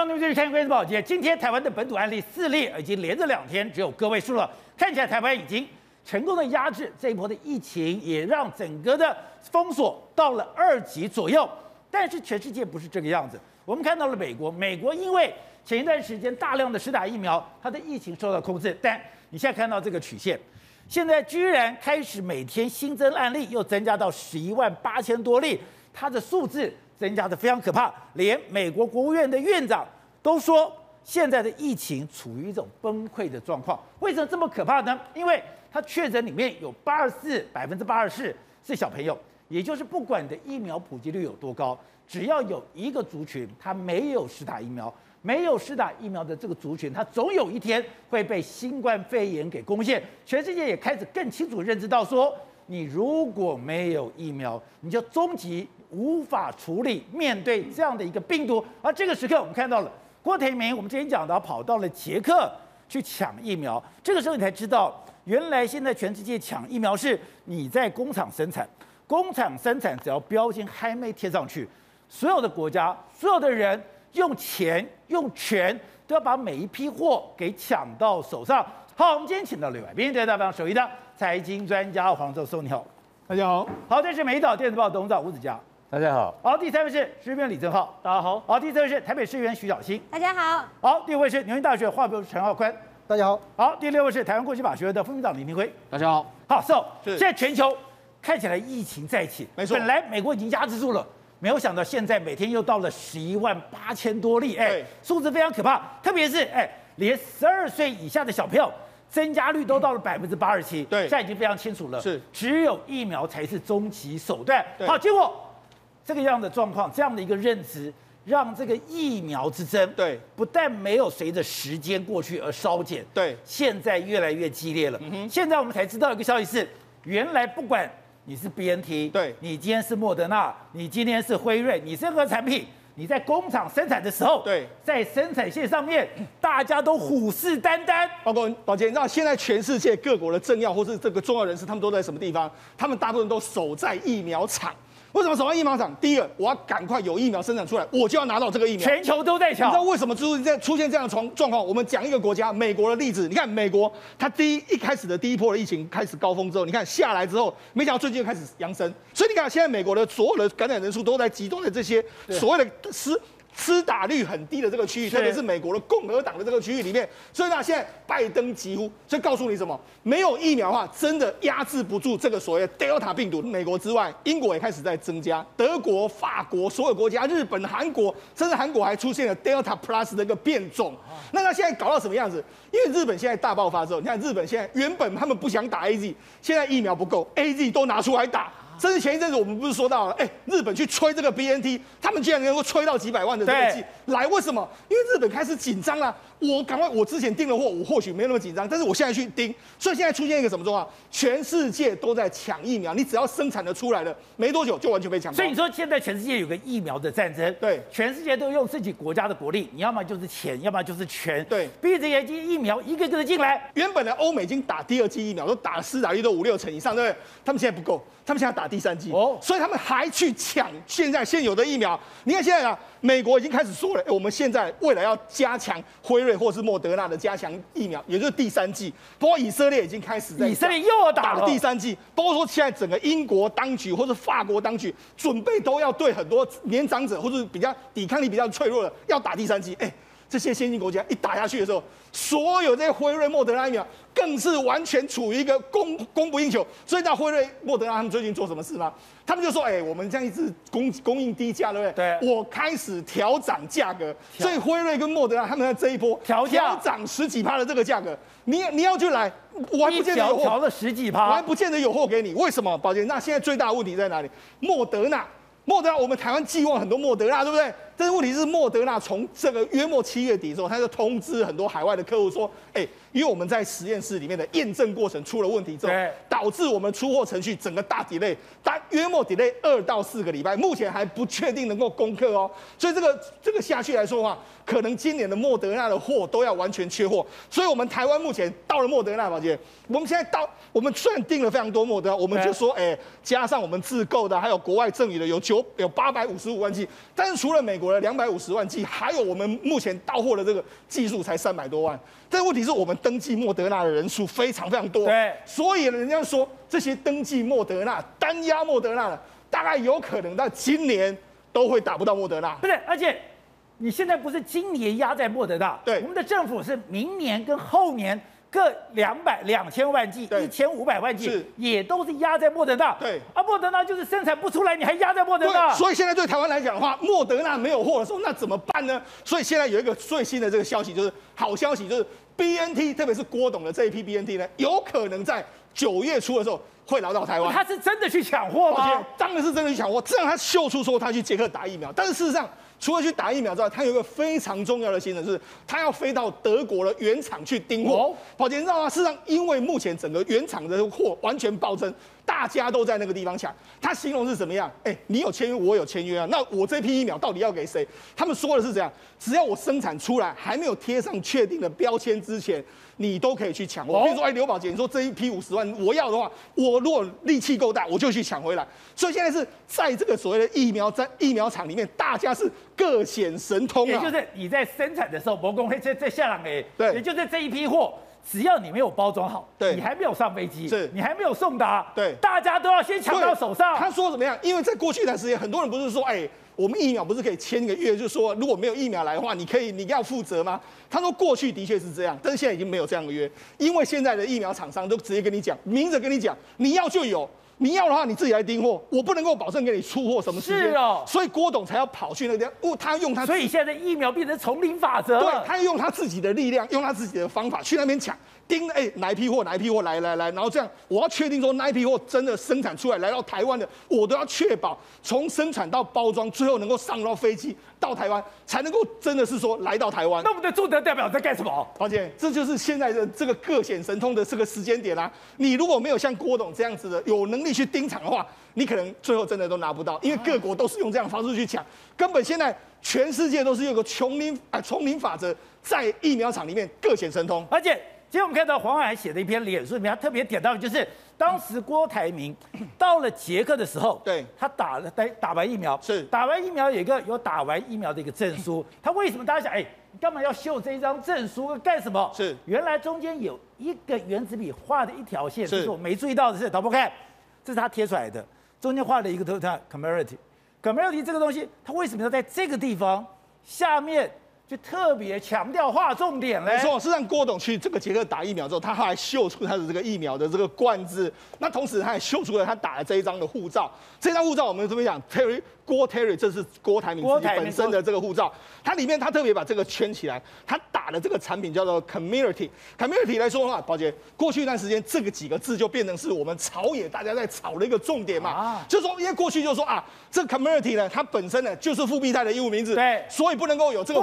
兄弟们，这是看关键报捷。今天台湾的本土案例四例，已经连着两天只有个位数了。看起来台湾已经成功的压制这一波的疫情，也让整个的封锁到了二级左右。但是全世界不是这个样子。我们看到了美国，美国因为前一段时间大量的施打疫苗，它的疫情受到控制。但你现在看到这个曲线，现在居然开始每天新增案例又增加到十一万八千多例，它的数字。增加的非常可怕，连美国国务院的院长都说，现在的疫情处于一种崩溃的状况。为什么这么可怕呢？因为他确诊里面有八十四百分之八十四是小朋友，也就是不管你的疫苗普及率有多高，只要有一个族群他没有施打疫苗，没有施打疫苗的这个族群，他总有一天会被新冠肺炎给攻陷。全世界也开始更清楚认知到说，你如果没有疫苗，你就终极。无法处理面对这样的一个病毒，而这个时刻我们看到了郭台铭，我们之前讲到跑到了捷克去抢疫苗，这个时候你才知道，原来现在全世界抢疫苗是你在工厂生产，工厂生产只要标签还没贴上去，所有的国家、所有的人用钱用权都要把每一批货给抢到手上。好，我们今天请到了来宾，第一代表首席的财经专家黄教授，你好，大家好。好，这是美岛电子报董事长吴子嘉。大家好，好，第三位是时事评论李正浩，大家好，好，第四位是台北市议员徐小新，大家好，好，第五位是牛津大学化学陈浩宽，大家好，好，第六位是台湾国际法学院的副院长林明辉，大家好，好，so 现在全球看起来疫情再起，没错，本来美国已经压制住了，没有想到现在每天又到了十一万八千多例，哎，数字非常可怕，特别是哎，连十二岁以下的小朋友增加率都到了百分之八十七，对，现在已经非常清楚了，是，只有疫苗才是终极手段，好，结果。这个样的状况，这样的一个认知，让这个疫苗之争，对，不但没有随着时间过去而稍减，对，现在越来越激烈了。嗯哼，现在我们才知道一个消息是，原来不管你是 BNT，对，你今天是莫德纳，你今天是辉瑞，你任何产品，你在工厂生产的时候，对，在生产线上面，大家都虎视眈眈。包括宝杰，你知道现在全世界各国的政要或是这个重要人士，他们都在什么地方？他们大部分都守在疫苗厂。为什么守在疫苗厂？第一个，我要赶快有疫苗生产出来，我就要拿到这个疫苗。全球都在抢。你知道为什么出现出现这样的状状况？我们讲一个国家，美国的例子。你看美国，它第一一开始的第一波的疫情开始高峰之后，你看下来之后，没想到最近又开始扬升。所以你看现在美国的所有的感染人数都在集中在这些所谓的施。施打率很低的这个区域，特别是美国的共和党的这个区域里面，所以呢，现在拜登几乎所以告诉你什么？没有疫苗的话，真的压制不住这个所谓的 Delta 病毒。美国之外，英国也开始在增加，德国、法国所有国家，日本、韩国，甚至韩国还出现了 Delta Plus 的一个变种。那他现在搞到什么样子？因为日本现在大爆发之后，你看日本现在原本他们不想打 AZ，现在疫苗不够，AZ 都拿出来打。甚至前一阵子我们不是说到了，哎，日本去吹这个 BNT，他们居然能够吹到几百万的这个剂来，为什么？因为日本开始紧张了。我赶快，我之前订了货，我或许没那么紧张，但是我现在去订，所以现在出现一个什么状况？全世界都在抢疫苗，你只要生产的出来了，没多久就完全被抢。所以你说现在全世界有个疫苗的战争，对，全世界都用自己国家的国力，你要么就是钱，要么就是权，对，逼着眼睛疫苗一个个的进来。原本的欧美已经打第二剂疫苗，都打了施打率都五六成以上，对不对？他们现在不够，他们现在打第三剂，哦，所以他们还去抢现在现有的疫苗。你看现在啊。美国已经开始说了，我们现在未来要加强辉瑞或是莫德纳的加强疫苗，也就是第三剂。不过以色列已经开始在，以色列又要打了第三剂。包括说现在整个英国当局或者法国当局准备都要对很多年长者或者比较抵抗力比较脆弱的要打第三剂。哎，这些先进国家一打下去的时候，所有这些辉瑞、莫德纳疫苗更是完全处于一个供供不应求。所以，那辉瑞、莫德纳他们最近做什么事吗？他们就说：“哎、欸，我们这样一直供供应低价，对不对？对，我开始调涨价格。所以辉瑞跟莫德纳他们在这一波调调涨十几趴的这个价格，你你要就来，我还不见得有货，调了十几趴，我还不见得有货给你。为什么？宝杰，那现在最大的问题在哪里？莫德纳。”莫德纳，我们台湾寄望很多莫德纳，对不对？但是问题是，莫德纳从这个约莫七月底的时候，他就通知很多海外的客户说：“哎，因为我们在实验室里面的验证过程出了问题之后，导导致我们出货程序整个大 delay，大约莫 delay 二到四个礼拜，目前还不确定能够攻克哦。所以这个这个下去来说的话，可能今年的莫德纳的货都要完全缺货。所以我们台湾目前到了莫德纳宝杰，我们现在到我们虽然订了非常多莫德纳，我们就说哎，加上我们自购的，还有国外赠予的有九有八百五十五万剂，但是除了美国的两百五十万剂，还有我们目前到货的这个技术才三百多万。但问题是我们登记莫德纳的人数非常非常多，对，所以人家说这些登记莫德纳、单压莫德纳的，大概有可能到今年都会打不到莫德纳。不是，而且你现在不是今年压在莫德纳，对，我们的政府是明年跟后年各两百两千万剂、一千五百万剂，是也都是压在莫德纳。对，啊，莫德纳就是生产不出来，你还压在莫德纳。所以现在对台湾来讲的话，莫德纳没有货的时候，那怎么办呢？所以现在有一个最新的这个消息，就是好消息，就是 B N T，特别是郭董的这一批 B N T 呢，有可能在九月初的时候会来到台湾。他是真的去抢货吗？当然是真的去抢货，这样他秀出说他去捷克打疫苗，但是事实上。除了去打疫苗之外，他有一个非常重要的行程，是他要飞到德国的原厂去订货。宝杰，你知道吗？事实上，因为目前整个原厂的货完全暴增，大家都在那个地方抢。他形容是怎么样？哎，你有签约，我有签约啊。那我这批疫苗到底要给谁？他们说的是这样：只要我生产出来，还没有贴上确定的标签之前。你都可以去抢。我跟你说，哎，刘宝杰，你说这一批五十万我要的话，我如果力气够大，我就去抢回来。所以现在是在这个所谓的疫苗在疫苗厂里面，大家是各显神通啊。也就是你在生产的时候，博公会在在下朗哎，对，也就是这一批货，只要你没有包装好，对，你还没有上飞机，是，你还没有送达，对，大家都要先抢到手上。他说怎么样？因为在过去一段时间，很多人不是说，哎。我们疫苗不是可以签一个约，就是说如果没有疫苗来的话，你可以你要负责吗？他说过去的确是这样，但是现在已经没有这样的约，因为现在的疫苗厂商都直接跟你讲，明着跟你讲，你要就有，你要的话你自己来订货，我不能够保证给你出货什么时间。是哦，所以郭董才要跑去那个地方，他用他，所以现在疫苗变成丛林法则，对，他用他自己的力量，用他自己的方法去那边抢。盯哎，哪一批货？哪一批货？来来来，然后这样，我要确定说那一批货真的生产出来，来到台湾的，我都要确保从生产到包装，最后能够上到飞机到台湾，才能够真的是说来到台湾。那我们的驻德代表在干什么？而且这就是现在的这个各显神通的这个时间点啦、啊。你如果没有像郭董这样子的有能力去盯场的话，你可能最后真的都拿不到，因为各国都是用这样的方式去抢，根本现在全世界都是有个丛林啊丛林法则，在疫苗厂里面各显神通，而且。今天我们看到黄海写的一篇脸书里面，他特别点到的就是当时郭台铭 到了捷克的时候，对，他打了打打完疫苗，是。打完疫苗有一个有打完疫苗的一个证书。他为什么大家想，哎，你干嘛要秀这一张证书？干什么？是。原来中间有一个原子笔画的一条线，是。我没注意到的是，导播看，这是他贴出来的，中间画了一个图，看 Comirnaty，Comirnaty 这个东西，他为什么要在这个地方下面？就特别强调划重点嘞，没错，是让郭董去这个捷克打疫苗之后，他还秀出他的这个疫苗的这个罐子，那同时他还秀出了他打的这一张的护照，这张护照我们这边讲？Terry 郭 Terry，这是郭台铭自己本身的这个护照，它里面他特别把这个圈起来，他打的这个产品叫做 Community。Community 来说的话，宝杰，过去一段时间这个几个字就变成是我们朝野大家在吵的一个重点嘛，啊、就是说因为过去就说啊，这个 Community 呢，它本身呢就是复必泰的英文名字，对，所以不能够有这个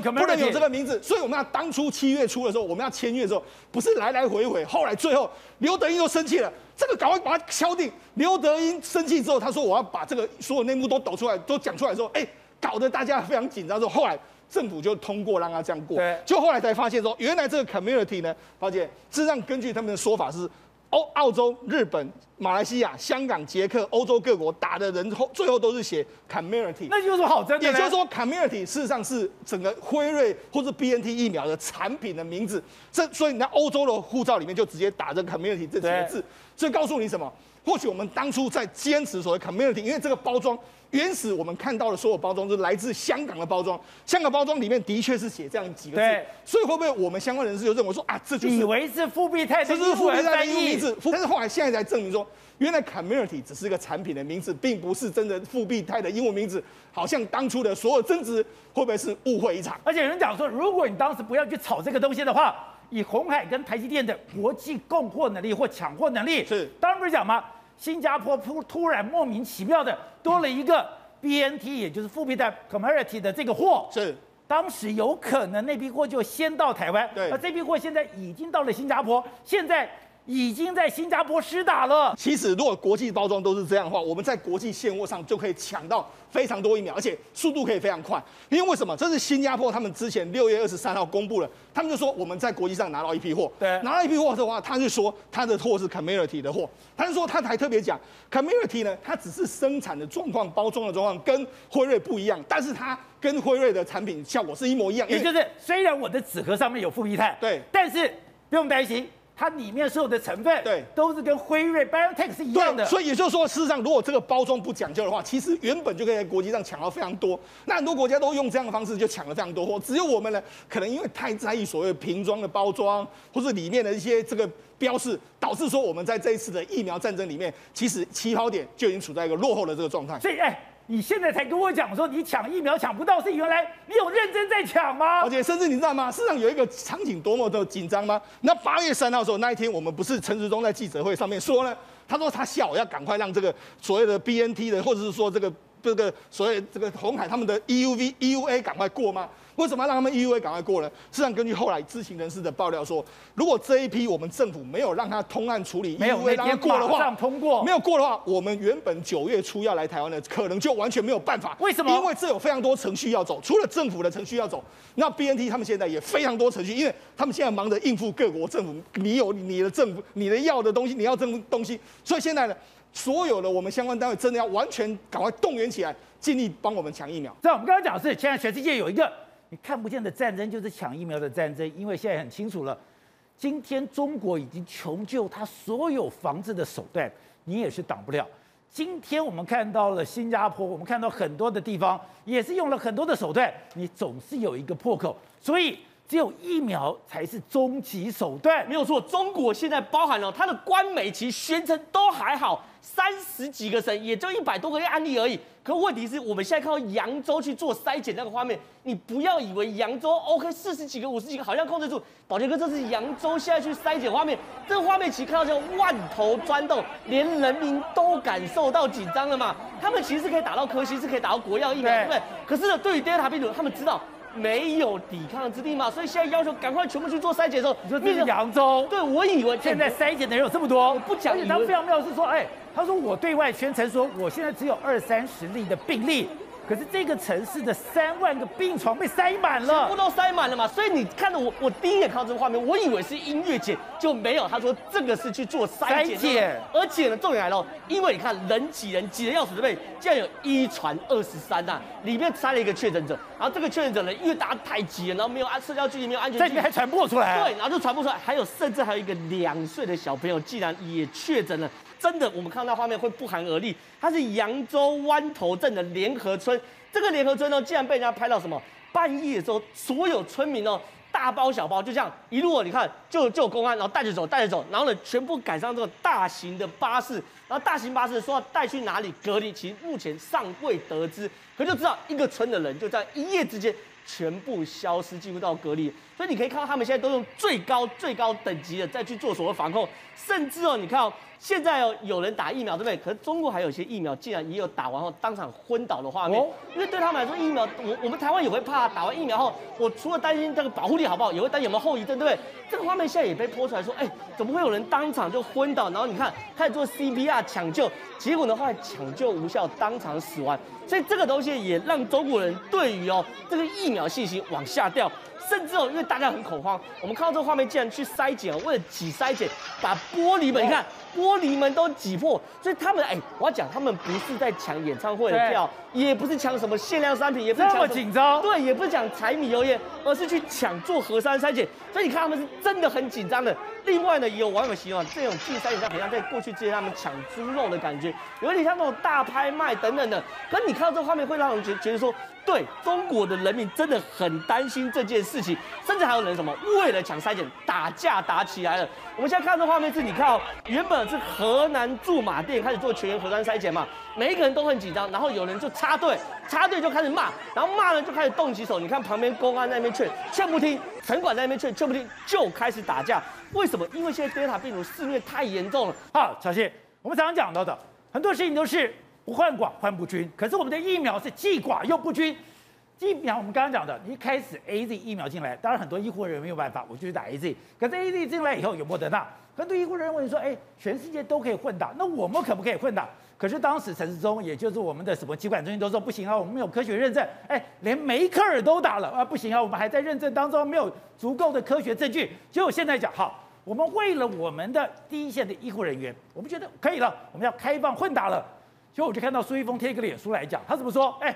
不能有这个名字，所以我们要当初七月初的时候，我们要签约的时候，不是来来回回，后来最后刘德英又生气了，这个赶快把它敲定。刘德英生气之后，他说我要把这个所有内幕都抖出来，都讲出来，之后，哎，搞得大家非常紧张。之后后来政府就通过让他这样过，对，就后来才发现说，原来这个 community 呢，发现实际上根据他们的说法是。欧、澳洲、日本、马来西亚、香港、捷克、欧洲各国打的人后，最后都是写 community，那有什么好争的？也就是说，community 事实上是整个辉瑞或者 BNT 疫苗的产品的名字。这所以你在欧洲的护照里面就直接打着 community 这几个字，所以告诉你什么？或许我们当初在坚持所谓 community，因为这个包装。原始我们看到的所有包装是来自香港的包装，香港包装里面的确是写这样几个字，所以会不会我们相关人士就认为说啊，这就是以为是复必泰的英文复必泰的英文名字，但是后来现在才证明说，原来 community 只是一个产品的名字，并不是真的复必泰的英文名字，好像当初的所有争执会不会是误会一场？而且有人讲说，如果你当时不要去炒这个东西的话，以红海跟台积电的国际供货能力或抢货能力，是当然不是讲吗？新加坡突突然莫名其妙的多了一个 BNT，也就是复必泰 Comirnaty 的这个货，是。当时有可能那批货就先到台湾，对，而这批货现在已经到了新加坡，现在已经在新加坡施打了。其实，如果国际包装都是这样的话，我们在国际现货上就可以抢到非常多疫苗，而且速度可以非常快。因为为什么？这是新加坡他们之前六月二十三号公布了，他们就说我们在国际上拿到一批货，对，拿到一批货的话，他就说他的货是 community 的货，他就说他还特别讲 community 呢，它只是生产的状况、包装的状况跟辉瑞不一样，但是它跟辉瑞的产品效果是一模一样，也就是虽然我的纸盒上面有负一泰，对，但是不用担心。它里面所有的成分，对，都是跟辉瑞 BioNTech 是一样的。所以也就是说，事实上，如果这个包装不讲究的话，其实原本就可以在国际上抢到非常多。那很多国家都用这样的方式就抢了非常多货，只有我们呢，可能因为太在意所谓瓶装的包装，或是里面的一些这个标示，导致说我们在这一次的疫苗战争里面，其实起跑点就已经处在一个落后的这个状态。所以，哎。你现在才跟我讲说你抢疫苗抢不到，是原来你有认真在抢吗？而且甚至你知道吗？市场有一个场景多么的紧张吗？那八月三号的时候，那一天我们不是陈时中在记者会上面说呢？他说他下午要赶快让这个所谓的 BNT 的，或者是说这个这个所谓这个鸿海他们的 EUV EUA 赶快过吗？为什么要让他们 EUA 赶快过呢？事实上，根据后来知情人士的爆料说，如果这一批我们政府没有让他通案处理，没有 EUA 让他过的话，通过没有过的话，我们原本九月初要来台湾的，可能就完全没有办法。为什么？因为这有非常多程序要走，除了政府的程序要走，那 BNT 他们现在也非常多程序，因为他们现在忙着应付各国政府，你有你的政府，你的要的东西，你要政府东西，所以现在呢，所有的我们相关单位真的要完全赶快动员起来，尽力帮我们抢疫苗。这我们刚刚讲的是，现在全世界有一个。你看不见的战争就是抢疫苗的战争，因为现在很清楚了，今天中国已经穷尽他所有防治的手段，你也是挡不了。今天我们看到了新加坡，我们看到很多的地方也是用了很多的手段，你总是有一个破口，所以只有疫苗才是终极手段。没有错，中国现在包含了它的官媒其实宣称都还好。三十几个省，也就一百多个案例而已。可问题是我们现在看到扬州去做筛检那个画面，你不要以为扬州 OK 四十几个、五十几个好像控制住。宝杰哥，这是扬州现在去筛检画面，这个画面其实看到叫万头钻洞，连人民都感受到紧张了嘛。他们其实是可以打到科兴，是可以打到国药疫苗，对不对？可是呢，对于 Delta 病毒，他们知道。没有抵抗之力嘛，所以现在要求赶快全部去做筛检的时候，你说这是扬州？对，我以为现在筛检的人有这么多，我不讲。而且他非常妙是说，哎，他说我对外宣称说，我现在只有二三十例的病例。可是这个城市的三万个病床被塞满了，全部都塞满了嘛。所以你看到我，我第一眼看到这个画面，我以为是音乐节，就没有。他说这个是去做筛检，而且呢，重点来了，因为你看人挤人挤的要死，对不对？竟然有一传二十三呐，里面塞了一个确诊者，然后这个确诊者呢，因为大家太挤了，然后没有安社交距离，没有安全距离，在里面还传播出来，对，然后就传播出来，还有甚至还有一个两岁的小朋友，竟然也确诊了。真的，我们看到那画面会不寒而栗。它是扬州湾头镇的联合村，这个联合村呢，竟然被人家拍到什么？半夜的时候，所有村民哦，大包小包就这样一路，你看就就公安，然后带着走，带着走，然后呢，全部赶上这个大型的巴士，然后大型巴士说要带去哪里隔离，其实目前尚未得知。可就知道一个村的人就在一夜之间全部消失，进入到隔离。所以你可以看到他们现在都用最高最高等级的再去做所谓防控，甚至哦，你看哦。现在哦，有人打疫苗，对不对？可是中国还有一些疫苗，竟然也有打完后当场昏倒的画面。因为对他们来说，疫苗，我我们台湾也会怕，打完疫苗后，我除了担心这个保护力好不好，也会担心有没有后遗症，对不对？这个画面现在也被泼出来说，哎，怎么会有人当场就昏倒？然后你看开始做 CPR 抢救，结果呢，后来抢救无效，当场死亡。所以这个东西也让中国人对于哦这个疫苗信心往下掉。甚至哦，因为大家很恐慌，我们看到这个画面，竟然去筛检哦，为了挤筛检，把玻璃门，你看玻璃门都挤破，所以他们哎，我要讲，他们不是在抢演唱会的票，也不是抢什么限量商品，也不是抢这么紧张，对，也不是抢柴米油盐，而是去抢做核酸筛检，所以你看他们是真的很紧张的。另外呢，也有网友形容这种进筛检站，好像在过去之前他们抢猪肉的感觉，有点像那种大拍卖等等的。可是你看到这个画面，会让人觉觉得说。对中国的人民真的很担心这件事情，甚至还有人什么为了抢筛检打架打起来了。我们现在看到这画面是，你看哦，原本是河南驻马店开始做全员核酸筛检嘛，每一个人都很紧张，然后有人就插队，插队就开始骂，然后骂了就开始动起手。你看旁边公安在那边劝，劝不听；城管在那边劝，劝不听，就开始打架。为什么？因为现在 Delta 病毒肆虐太严重了。好，小谢，我们常常讲到的很多事情都是。不患寡患不均，可是我们的疫苗是既寡又不均。疫苗我们刚刚讲的，一开始 AZ 疫苗进来，当然很多医护人员没有办法，我就去打 AZ。可是 AZ 进来以后有莫德纳，很多医护人员问说，哎，全世界都可以混打，那我们可不可以混打？可是当时陈时中，也就是我们的什么疾管中心都说不行啊，我们没有科学认证，哎，连梅克尔都打了啊，不行啊，我们还在认证当中，没有足够的科学证据。结果现在讲好，我们为了我们的第一线的医护人员，我们觉得可以了，我们要开放混打了。结果我就看到苏一峰贴一个脸书来讲，他怎么说？哎。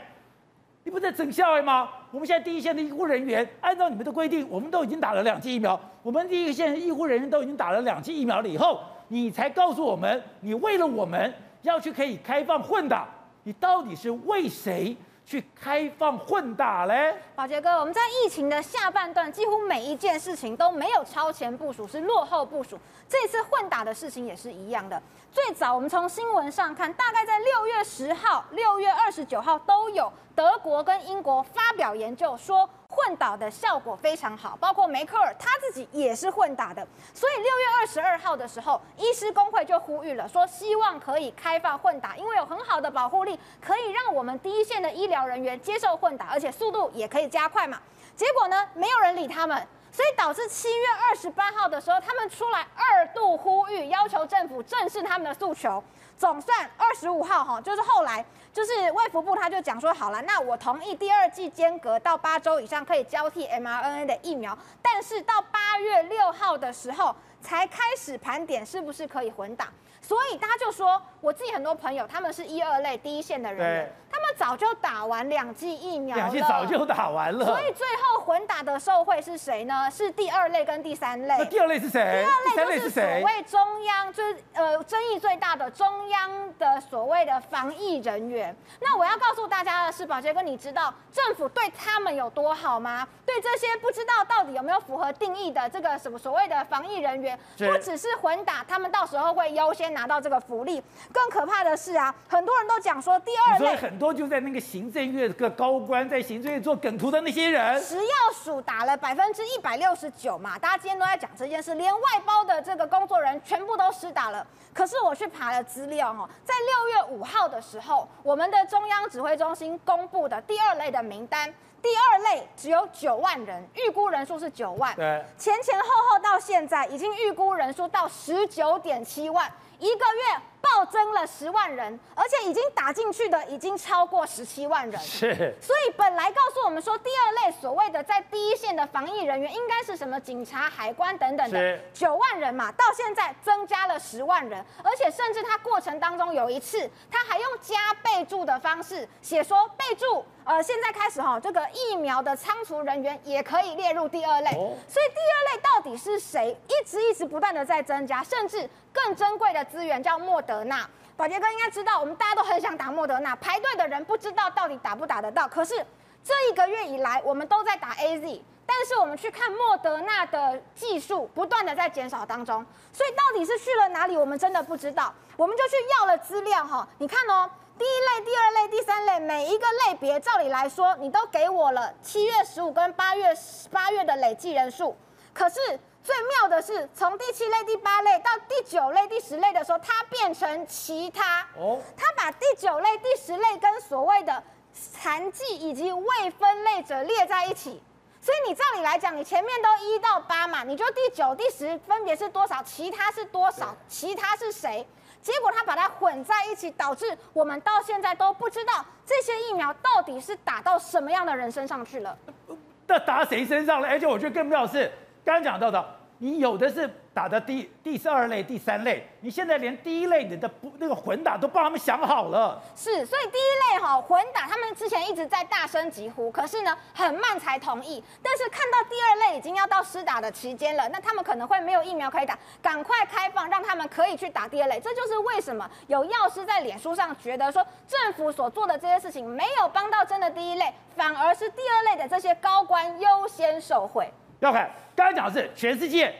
你不在整校哎吗？我们现在第一线的医护人员，按照你们的规定，我们都已经打了两剂疫苗。我们第一个线的医护人员都已经打了两剂疫苗了以后，你才告诉我们，你为了我们要去可以开放混打，你到底是为谁去开放混打嘞？宝杰哥，我们在疫情的下半段，几乎每一件事情都没有超前部署，是落后部署。这次混打的事情也是一样的。最早我们从新闻上看，大概在六月十号、六月二十九号都有德国跟英国发表研究说混打的效果非常好，包括梅克尔他自己也是混打的。所以六月二十二号的时候，医师工会就呼吁了，说希望可以开放混打，因为有很好的保护力，可以让我们第一线的医疗人员接受混打，而且速度也可以加快嘛。结果呢，没有人理他们。所以导致七月二十八号的时候，他们出来二度呼吁，要求政府正视他们的诉求。总算二十五号哈，就是后来就是卫福部他就讲说，好了，那我同意第二季间隔到八周以上可以交替 mRNA 的疫苗，但是到八月六号的时候才开始盘点是不是可以混打。所以大家就说，我自己很多朋友，他们是一二类第一线的人，他们早就打完两剂疫苗了，两剂早就打完了。所以最后混打的受惠是谁呢？是第二类跟第三类。那第二类是谁？第二类就是所谓中央，就是呃争议最大的中央的所谓的防疫人员。那我要告诉大家的是，宝杰哥，你知道政府对他们有多好吗？对这些不知道到底有没有符合定义的这个什么所谓的防疫人员，不只是混打，他们到时候会优先。拿到这个福利，更可怕的是啊，很多人都讲说第二类，很多就在那个行政院个高官在行政院做梗图的那些人，食药署打了百分之一百六十九嘛，大家今天都在讲这件事，连外包的这个工作人员全部都施打了。可是我去爬了资料哦，在六月五号的时候，我们的中央指挥中心公布的第二类的名单，第二类只有九万人，预估人数是九万，对，前前后后到现在已经预估人数到十九点七万。一个月暴增了十万人，而且已经打进去的已经超过十七万人。是，所以本来告诉我们说，第二类所谓的在第一线的防疫人员应该是什么警察、海关等等的九万人嘛，到现在增加了十万人，而且甚至他过程当中有一次，他还用加备注的方式写说备注。呃，现在开始哈，这个疫苗的仓储人员也可以列入第二类，哦、所以第二类到底是谁？一直一直不断的在增加，甚至更珍贵的资源叫莫德德纳。宝杰哥应该知道，我们大家都很想打莫德纳，排队的人不知道到底打不打得到。可是这一个月以来，我们都在打 AZ，但是我们去看莫德纳的技术不断的在减少当中，所以到底是去了哪里，我们真的不知道。我们就去要了资料哈，你看哦。第一类、第二类、第三类，每一个类别，照理来说，你都给我了七月十五跟八月八月的累计人数。可是最妙的是，从第七类、第八类到第九类、第十类的时候，它变成其他。哦。它把第九类、第十类跟所谓的残疾以及未分类者列在一起。所以你照理来讲，你前面都一到八嘛，你就第九、第十分别是多少？其他是多少？其他是谁？结果他把它混在一起，导致我们到现在都不知道这些疫苗到底是打到什么样的人身上去了。那打谁身上了？而且我觉得更妙的是，刚刚讲到的，你有的是。打的第第二类、第三类，你现在连第一类你的不那个混打都帮他们想好了。是，所以第一类哈混打，他们之前一直在大声疾呼，可是呢很慢才同意。但是看到第二类已经要到施打的期间了，那他们可能会没有疫苗可以打，赶快开放让他们可以去打第二类。这就是为什么有药师在脸书上觉得说，政府所做的这些事情没有帮到真的第一类，反而是第二类的这些高官优先受惠。要看，刚才讲的是全世界。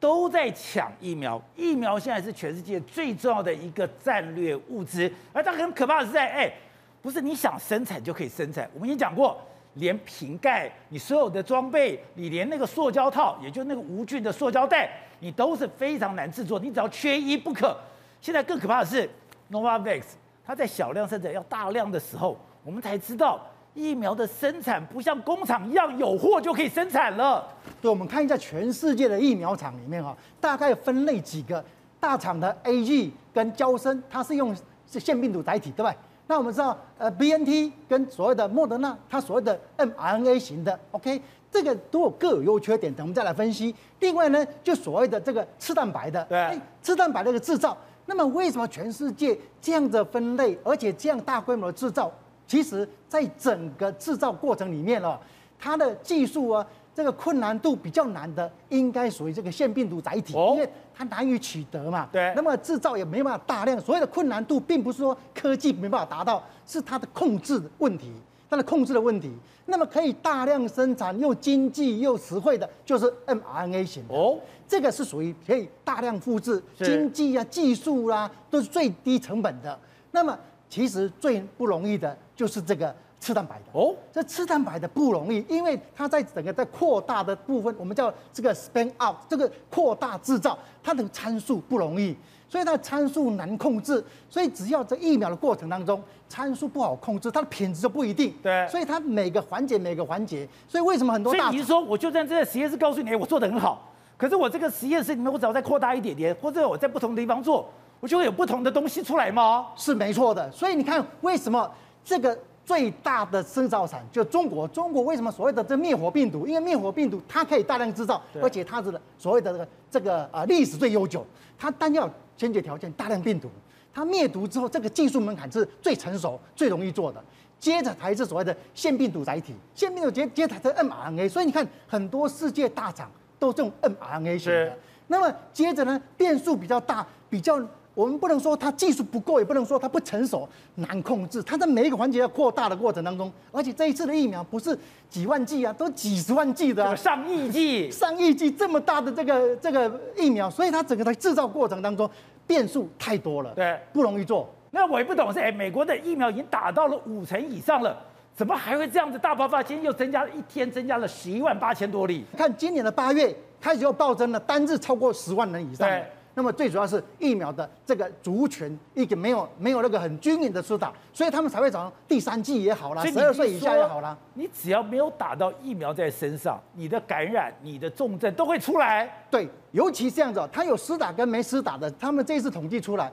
都在抢疫苗，疫苗现在是全世界最重要的一个战略物资。而它很可怕的是在，哎，不是你想生产就可以生产。我们已经讲过，连瓶盖、你所有的装备、你连那个塑胶套，也就是那个无菌的塑胶袋，你都是非常难制作。你只要缺一不可。现在更可怕的是，Novavax，它在小量生产要大量的时候，我们才知道疫苗的生产不像工厂一样有货就可以生产了。对，我们看一下全世界的疫苗厂里面哈，大概分类几个大厂的 A G 跟娇生，它是用是腺病毒载体，对不对？那我们知道，呃，BNT 跟所谓的莫德纳，它所谓的 mRNA 型的，OK，这个都有各有优缺点，等我们再来分析。另外呢，就所谓的这个次蛋白的，对，次蛋白的一个制造，那么为什么全世界这样的分类，而且这样大规模的制造，其实在整个制造过程里面哦，它的技术啊。这个困难度比较难的，应该属于这个腺病毒载体，因为它难以取得嘛。对。那么制造也没办法大量，所谓的困难度，并不是说科技没办法达到，是它的控制的问题，它的控制的问题。那么可以大量生产又经济又实惠的，就是 mRNA 型的。哦。这个是属于可以大量复制，经济啊、技术啊，都是最低成本的。那么其实最不容易的就是这个。次蛋白的哦，这次蛋白的不容易，因为它在整个在扩大的部分，我们叫这个 span out，这个扩大制造，它的参数不容易，所以它的参数难控制。所以只要在疫苗的过程当中，参数不好控制，它的品质就不一定。对，所以它每个环节每个环节，所以为什么很多大？所以你是说，我就在这个实验室告诉你，我做的很好，可是我这个实验室里面，我只要再扩大一点点，或者我在不同的地方做，我就会有不同的东西出来吗？是没错的。所以你看，为什么这个？最大的生造厂就中国，中国为什么所谓的这灭活病毒？因为灭活病毒它可以大量制造，而且它的所谓的这个这个啊历史最悠久，它单要先决条件大量病毒，它灭毒之后这个技术门槛是最成熟、最容易做的，接着才是所谓的腺病毒载体，腺病毒接接着才是 mRNA，所以你看很多世界大厂都是用 mRNA 型的，那么接着呢变数比较大，比较。我们不能说它技术不够，也不能说它不成熟、难控制。它在每一个环节要扩大的过程当中，而且这一次的疫苗不是几万剂啊，都几十万剂的、啊，上亿剂、上亿剂这么大的这个这个疫苗，所以它整个在制造过程当中变数太多了，对，不容易做。那我也不懂是，哎，美国的疫苗已经打到了五成以上了，怎么还会这样子大爆发？今天又增加了一天，增加了十一万八千多例。看今年的八月开始又暴增了，单日超过十万人以上。那么最主要是疫苗的这个族群一个没有没有那个很均匀的施打，所以他们才会找第三季也好啦，十二岁以下也好啦。你只要没有打到疫苗在身上，你的感染、你的重症都会出来。对，尤其这样子，他有施打跟没施打的，他们这次统计出来，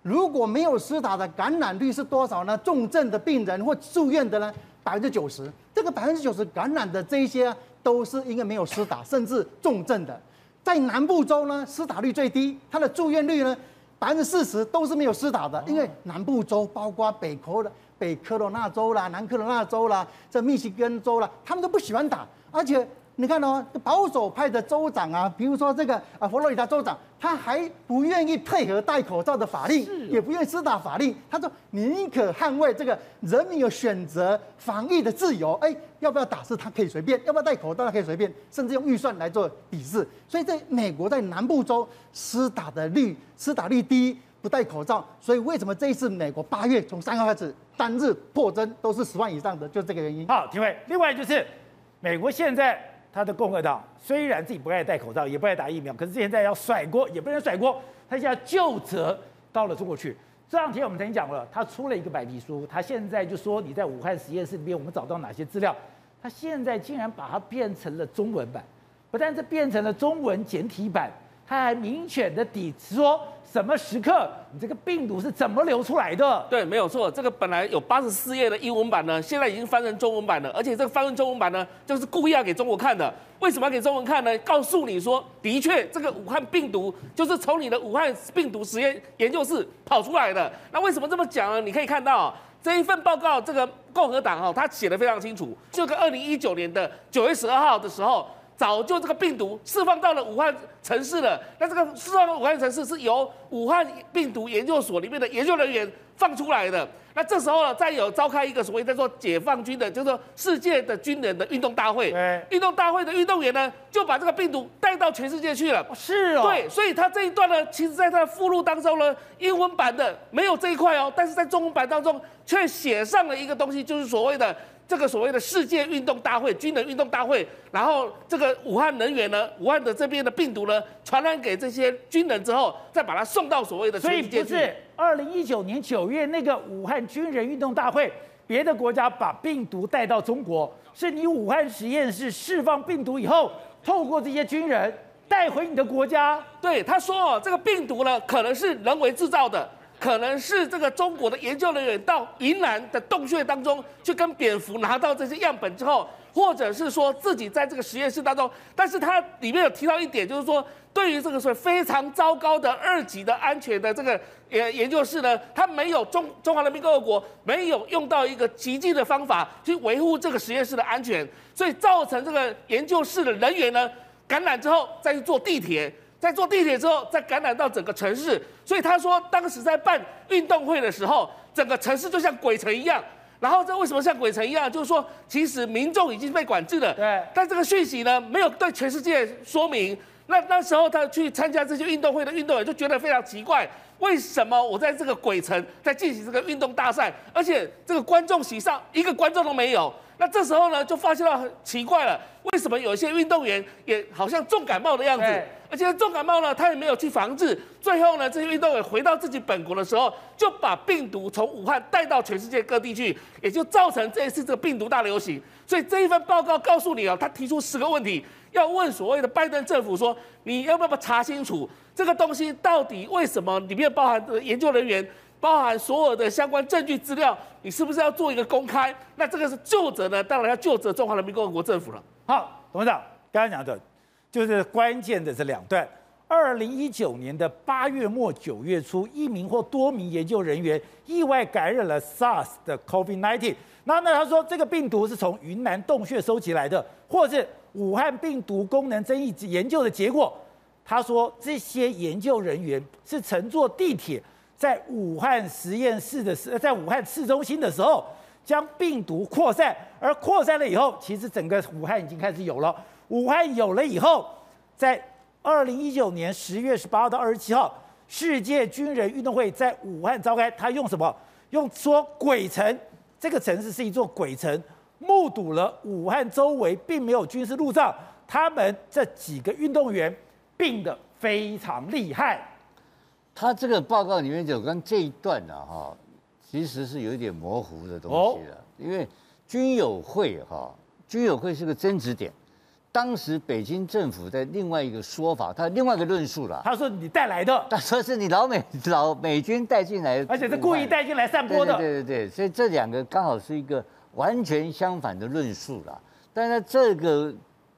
如果没有施打的感染率是多少呢？重症的病人或住院的呢，百分之九十。这个百分之九十感染的这一些都是因为没有施打，甚至重症的。在南部州呢，施打率最低，它的住院率呢，百分之四十都是没有施打的，因为南部州包括北科的北科罗纳州啦、南科罗纳州啦、这密西根州啦，他们都不喜欢打，而且。你看哦，保守派的州长啊，比如说这个啊，佛罗里达州长，他还不愿意配合戴口罩的法令，也不愿意施打法令。他说宁可捍卫这个人民有选择防疫的自由。哎，要不要打是他可以随便，要不要戴口罩他可以随便，甚至用预算来做抵制。所以在美国，在南部州施打的率施打率低，不戴口罩。所以为什么这一次美国八月从三号开始单日破增都是十万以上的，就是这个原因。好，廷辉。另外就是美国现在。他的共和党虽然自己不爱戴口罩，也不爱打疫苗，可是现在要甩锅，也不能甩锅，他现在就责到了中国去。这两天我们曾经讲了，他出了一个白皮书，他现在就说你在武汉实验室里面我们找到哪些资料，他现在竟然把它变成了中文版，不但是变成了中文简体版，他还明确的抵制说。什么时刻？你这个病毒是怎么流出来的？对，没有错。这个本来有八十四页的英文版呢，现在已经翻成中文版了。而且这个翻成中文版呢，就是故意要给中国看的。为什么要给中文看呢？告诉你说，的确，这个武汉病毒就是从你的武汉病毒实验研究室跑出来的。那为什么这么讲呢？你可以看到这一份报告，这个共和党哈，他写的非常清楚。这个二零一九年的九月十二号的时候。早就这个病毒释放到了武汉城市了，那这个释放到武汉城市是由武汉病毒研究所里面的研究人员放出来的。那这时候呢，再有召开一个所谓叫做解放军的，就是说世界的军人的运动大会。运动大会的运动员呢，就把这个病毒带到全世界去了。是哦。对，所以他这一段呢，其实在他的附录当中呢，英文版的没有这一块哦，但是在中文版当中却写上了一个东西，就是所谓的。这个所谓的世界运动大会、军人运动大会，然后这个武汉人员呢，武汉的这边的病毒呢，传染给这些军人之后，再把它送到所谓的。所以不是二零一九年九月那个武汉军人运动大会，别的国家把病毒带到中国，是你武汉实验室释放病毒以后，透过这些军人带回你的国家。对，他说哦，这个病毒呢，可能是人为制造的，可能是这个中国的研究人员到云南的洞穴当中去跟蝙蝠拿到这些样本之后，或者是说自己在这个实验室当中，但是他里面有提到一点，就是说。对于这个是非常糟糕的二级的安全的这个研研究室呢，他没有中中华人民共和国没有用到一个极尽的方法去维护这个实验室的安全，所以造成这个研究室的人员呢感染之后再去坐地铁，再坐地铁之后再感染到整个城市，所以他说当时在办运动会的时候，整个城市就像鬼城一样。然后这为什么像鬼城一样？就是说其实民众已经被管制了，对，但这个讯息呢没有对全世界说明。那那时候他去参加这些运动会的运动员就觉得非常奇怪，为什么我在这个鬼城在进行这个运动大赛，而且这个观众席上一个观众都没有？那这时候呢就发现到很奇怪了，为什么有一些运动员也好像重感冒的样子？而且重感冒呢他也没有去防治，最后呢这些运动员回到自己本国的时候，就把病毒从武汉带到全世界各地去，也就造成这一次这个病毒大流行。所以这一份报告告诉你啊，他提出十个问题。要问所谓的拜登政府说，你要不要查清楚这个东西到底为什么里面包含的研究人员，包含所有的相关证据资料，你是不是要做一个公开？那这个是究责呢？当然要究责中华人民共和国政府了。好，董事长刚才讲的，就是关键的这两段。二零一九年的八月末九月初，一名或多名研究人员意外感染了 SARS 的 COVID-19。然后呢，他说这个病毒是从云南洞穴收集来的，或是。武汉病毒功能争议研究的结果，他说这些研究人员是乘坐地铁在武汉实验室的时，在武汉市中心的时候，将病毒扩散，而扩散了以后，其实整个武汉已经开始有了。武汉有了以后，在二零一九年十月十八号到二十七号，世界军人运动会在武汉召开，他用什么？用说鬼城，这个城市是一座鬼城。目睹了武汉周围并没有军事路障，他们这几个运动员病得非常厉害。他这个报告里面有关这一段呢，哈，其实是有一点模糊的东西的，因为军友会哈，军友会是个争执点。当时北京政府在另外一个说法，他另外一个论述了，他说你带来的，他说是你老美 老美军带进来，而且是故意带进来散播的。对对对，所以这两个刚好是一个。完全相反的论述了，但是这个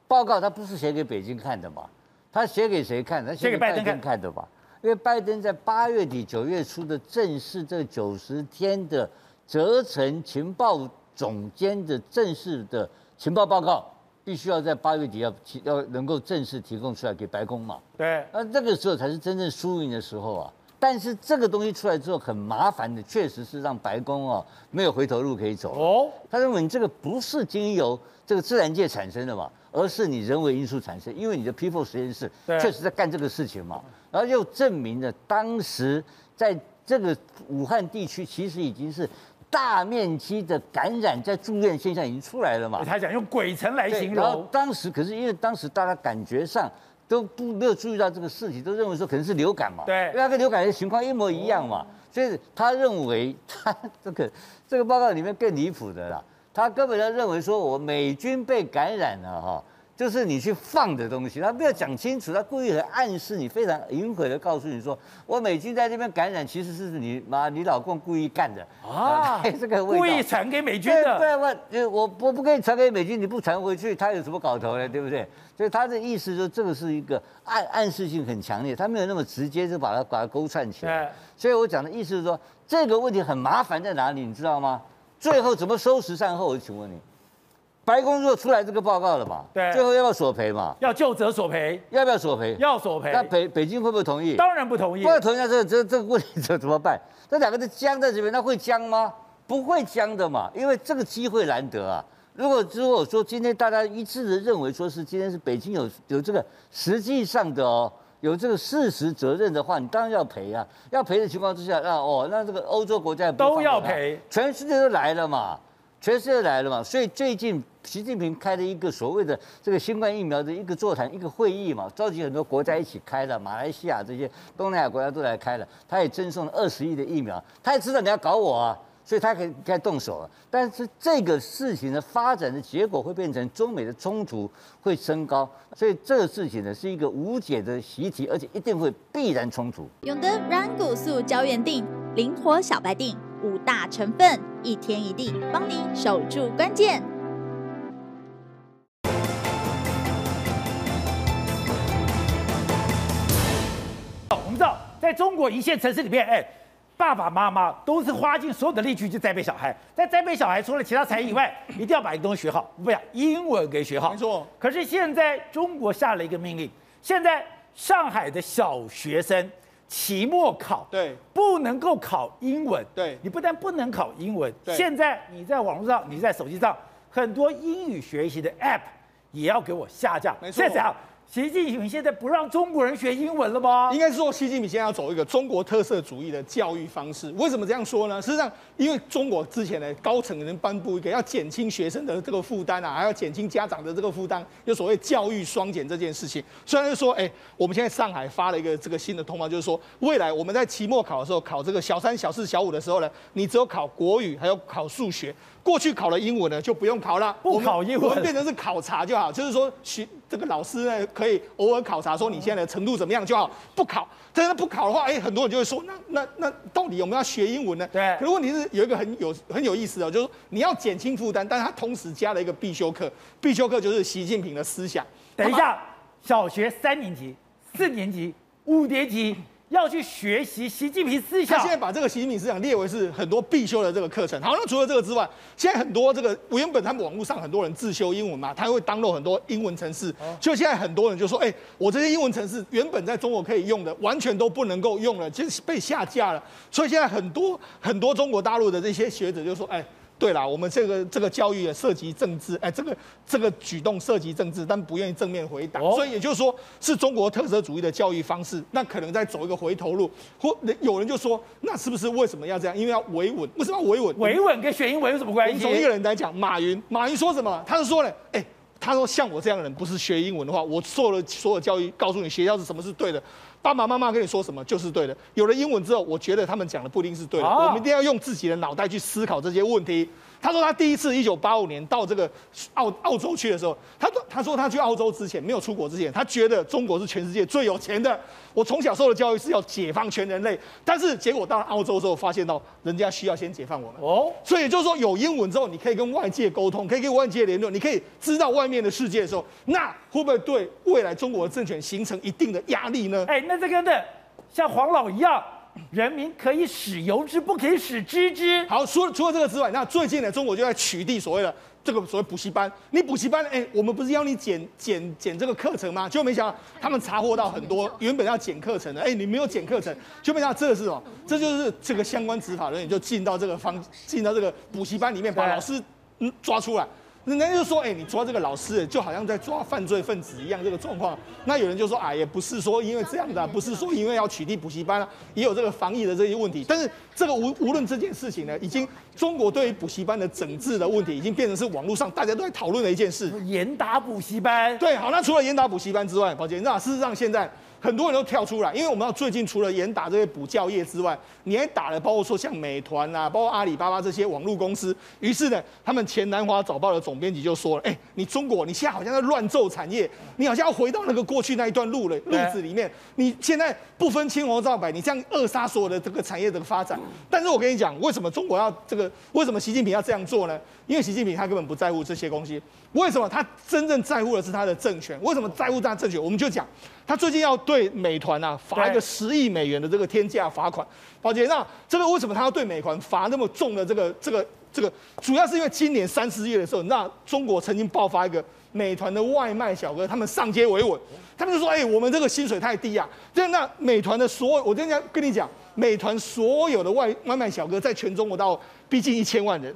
报告他不是写给北京看的嘛？他写给谁看？他写给拜登看的吧？因为拜登在八月底九月初的正式这九十天的责成情报总监的正式的情报报告，必须要在八月底要提要能够正式提供出来给白宫嘛？对，那这个时候才是真正输赢的时候啊。但是这个东西出来之后很麻烦的，确实是让白宫哦没有回头路可以走哦。他认为你这个不是经由这个自然界产生的嘛，而是你人为因素产生，因为你的 P4 实验室确实在干这个事情嘛。然后又证明了当时在这个武汉地区其实已经是大面积的感染，在住院现象已经出来了嘛。他讲用鬼城来形容。然后当时可是因为当时大家感觉上。都不没有注意到这个事情，都认为说可能是流感嘛，对，因为它跟流感的情况一模一样嘛，所以他认为他这个这个报告里面更离谱的啦，他根本就认为说我美军被感染了哈。就是你去放的东西，他没有讲清楚，他故意很暗示你，非常隐晦的告诉你说，我美军在这边感染，其实是你妈你老公故意干的啊，这个故意传给美军的。对，我我我不可以传给美军，你不传回去，他有什么搞头呢？对不对？所以他的意思说，这个是一个暗暗示性很强烈，他没有那么直接就把它把它勾串起来。所以我讲的意思是说，这个问题很麻烦在哪里，你知道吗？最后怎么收拾善后？我请问你。白宫如果出来这个报告了嘛？对，最后要不要索赔嘛？要就责索赔，要不要索赔？要索赔。那北北京会不会同意？当然不同意。不会同意，那这这这个问题怎怎么办？这两个都僵在这边，那会僵吗？不会僵的嘛，因为这个机会难得啊。如果如果说今天大家一致的认为说是今天是北京有有这个实际上的哦，有这个事实责任的话，你当然要赔啊。要赔的情况之下，那哦，那这个欧洲国家都要赔，全世界都来了嘛。全世界来了嘛，所以最近习近平开了一个所谓的这个新冠疫苗的一个座谈、一个会议嘛，召集很多国家一起开了，马来西亚这些东南亚国家都来开了，他也赠送了二十亿的疫苗，他也知道你要搞我啊，所以他可以该动手了。但是这个事情的发展的结果会变成中美的冲突会升高，所以这个事情呢是一个无解的习题，而且一定会必然冲突。永德软骨素胶原定，灵活小白定，五大成分，一天一地，帮你守住关键。我们知道，在中国一线城市里面，哎。爸爸妈妈都是花尽所有的力气去栽培小孩，在栽培小孩，除了其他才艺以外，一定要把一个东西学好，不要英文给学好。没错。可是现在中国下了一个命令，现在上海的小学生期末考对不能够考英文，对你不但不能考英文，对现在你在网络上，你在手机上很多英语学习的 App 也要给我下架，没错。这怎样？习近平现在不让中国人学英文了吗？应该是说，习近平现在要走一个中国特色主义的教育方式。为什么这样说呢？实际上，因为中国之前的高层人颁布一个要减轻学生的这个负担啊，还要减轻家长的这个负担，有所谓教育双减这件事情。虽然说，哎，我们现在上海发了一个这个新的通报，就是说，未来我们在期末考的时候，考这个小三、小四、小五的时候呢，你只有考国语，还有考数学。过去考了英文呢，就不用考了，不考英文，我们变成是考察就好。就是说，学这个老师呢，可以偶尔考察，说你现在的程度怎么样就好，不考。但是不考的话，哎，很多人就会说，那那那到底有没有要学英文呢？对。可是问题是有一个很有很有意思的，就是说你要减轻负担，但是他同时加了一个必修课，必修课就是习近平的思想。等一下，小学三年级、四年级、五年级。要去学习习近平思想，他现在把这个习近平思想列为是很多必修的这个课程。好，那除了这个之外，现在很多这个原本他们网络上很多人自修英文嘛，他会 download 很多英文程式，就现在很多人就说，哎，我这些英文程式原本在中国可以用的，完全都不能够用了，就是被下架了。所以现在很多很多中国大陆的这些学者就说，哎。对啦，我们这个这个教育也涉及政治，哎，这个这个举动涉及政治，但不愿意正面回答，哦、所以也就是说是中国特色主义的教育方式，那可能在走一个回头路。或有人就说，那是不是为什么要这样？因为要维稳。为什么要维稳？维稳跟学英文有什么关系？从一个人来讲，马云，马云说什么？他是说呢，哎，他说像我这样的人，不是学英文的话，我受了所有教育，告诉你学校是什么是对的。爸爸妈妈跟你说什么就是对的。有了英文之后，我觉得他们讲的不一定是对的。我们一定要用自己的脑袋去思考这些问题。他说他第一次一九八五年到这个澳澳洲去的时候，他说他说他去澳洲之前没有出国之前，他觉得中国是全世界最有钱的。我从小受的教育是要解放全人类，但是结果到了澳洲之后，发现到人家需要先解放我们。哦，所以就是说有英文之后，你可以跟外界沟通，可以跟外界联络，你可以知道外面的世界的时候，那会不会对未来中国的政权形成一定的压力呢？哎，那这个的，像黄老一样。人民可以使由之，不可以使知之。好，除了除了这个之外，那最近呢，中国就在取缔所谓的这个所谓补习班。你补习班，哎，我们不是要你减减减这个课程吗？结果没想到他们查获到很多 原本要减课程的，哎，你没有减课程，就没想到这个是什么？这就是这个相关执法人员就进到这个方进到这个补习班里面，把老师嗯抓出来。人家就说，哎、欸，你抓这个老师，就好像在抓犯罪分子一样，这个状况。那有人就说，哎，也不是说因为这样的、啊，不是说因为要取缔补习班啊，也有这个防疫的这些问题。但是这个无无论这件事情呢，已经中国对于补习班的整治的问题，已经变成是网络上大家都在讨论的一件事。严打补习班。对，好，那除了严打补习班之外，宝杰，那事实上现在。很多人都跳出来，因为我们要最近除了严打这些补教业之外，你还打了包括说像美团啊，包括阿里巴巴这些网络公司。于是呢，他们前南华早报的总编辑就说了：“哎，你中国你现在好像在乱揍产业，你好像要回到那个过去那一段路了路子里面。你现在不分青红皂白，你这样扼杀所有的这个产业的发展。但是我跟你讲，为什么中国要这个？为什么习近平要这样做呢？因为习近平他根本不在乎这些东西。为什么他真正在乎的是他的政权？为什么在乎他的政权？我们就讲。”他最近要对美团啊罚一个十亿美元的这个天价罚款，宝杰，那这个为什么他要对美团罚那么重的这个这个这个？主要是因为今年三四月的时候，那中国曾经爆发一个美团的外卖小哥，他们上街维稳，他们就说：“哎，我们这个薪水太低啊！”这样，那美团的所有，我今天跟你讲，美团所有的外外卖小哥在全中国到逼近一千万人。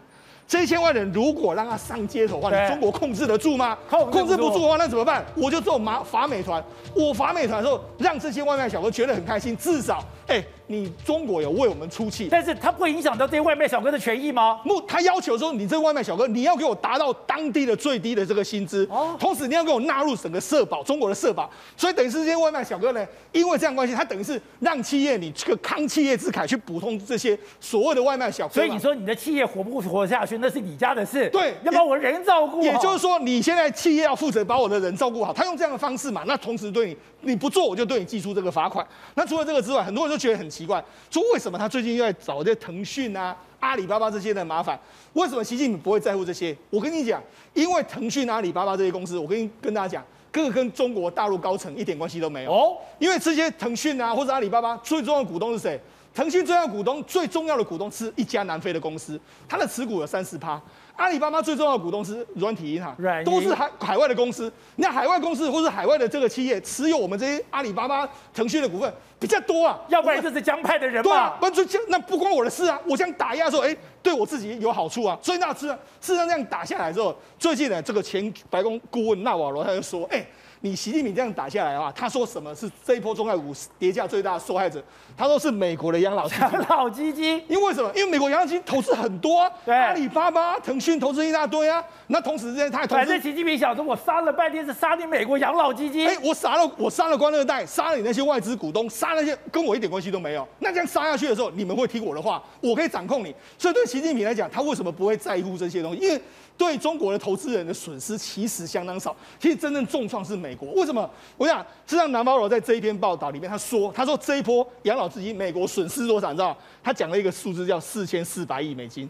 这一千万人如果让他上街头的话，你中国控制得住吗？控制不住的话，那怎么办？我就做马罚美团，我罚美团的时候，让这些外卖小哥觉得很开心，至少哎，你中国有为我们出气，但是他不会影响到这些外卖小哥的权益吗？不，他要求说，你这个外卖小哥，你要给我达到当地的最低的这个薪资，哦，同时你要给我纳入整个社保，中国的社保，所以等于是这些外卖小哥呢，因为这样关系，他等于是让企业你这个康企业之凯去补充这些所谓的外卖小哥，所以你说你的企业活不活下去，那是你家的事，对，要把我人照顾好，也就是说，你现在企业要负责把我的人照顾好，他用这样的方式嘛，那同时对你，你不做我就对你寄出这个罚款。那除了这个之外，很多人都觉得很奇怪，说为什么他最近又在找这些腾讯啊、阿里巴巴这些的麻烦？为什么习近平不会在乎这些？我跟你讲，因为腾讯、阿里巴巴这些公司，我跟跟大家讲，各个跟中国大陆高层一点关系都没有哦。因为这些腾讯啊或者阿里巴巴最重要的股东是谁？腾讯最重要的股东最重要的股东是一家南非的公司，它的持股有三十趴。阿里巴巴最重要的股东是软体银行，都是海海外的公司。那海外公司或是海外的这个企业持有我们这些阿里巴巴、腾讯的股份比较多啊，要不然就是江派的人嘛。对啊，不就那不关我的事啊。我这样打压的时候，哎，对我自己有好处啊。所以那次事实上这样打下来之后，最近呢，这个前白宫顾问纳瓦罗他就说，哎。你习近平这样打下来的话，他说什么是这一波中概股跌价最大的受害者？他说是美国的养老养老基金，因为什么？因为美国养老基金投资很多啊，对，阿里巴巴、腾讯投资一大堆啊。那同时之间，他还投资。反正习近平想说，我杀了半天是杀你美国养老基金。哎，我杀了我杀了官二代，杀了你那些外资股东，杀那些跟我一点关系都没有。那这样杀下去的时候，你们会听我的话，我可以掌控你。所以对习近平来讲，他为什么不会在乎这些东西？因为对中国的投资人的损失其实相当少，其实真正重创是美国。为什么？我想，实际上南方罗在这一篇报道里面他说，他说这一波养老基金美国损失多少？你知道？他讲了一个数字叫四千四百亿美金。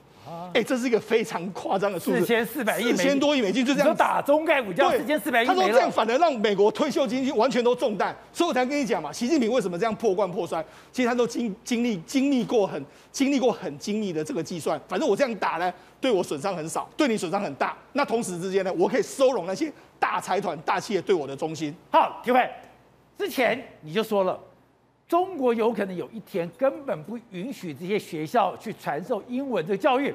哎，这是一个非常夸张的数字，四千四百亿，四千多亿美金就这样。就打中概股价四千四百亿。他说这样反而让美国退休基金完全都中弹，所以我才跟你讲嘛，习近平为什么这样破罐破摔？其实他都经经历经历过很经历过很精密的这个计算。反正我这样打呢，对我损伤很少，对你损伤很大。那同时之间呢，我可以收拢那些大财团、大企业对我的忠心。好，体会，之前你就说了，中国有可能有一天根本不允许这些学校去传授英文的教育。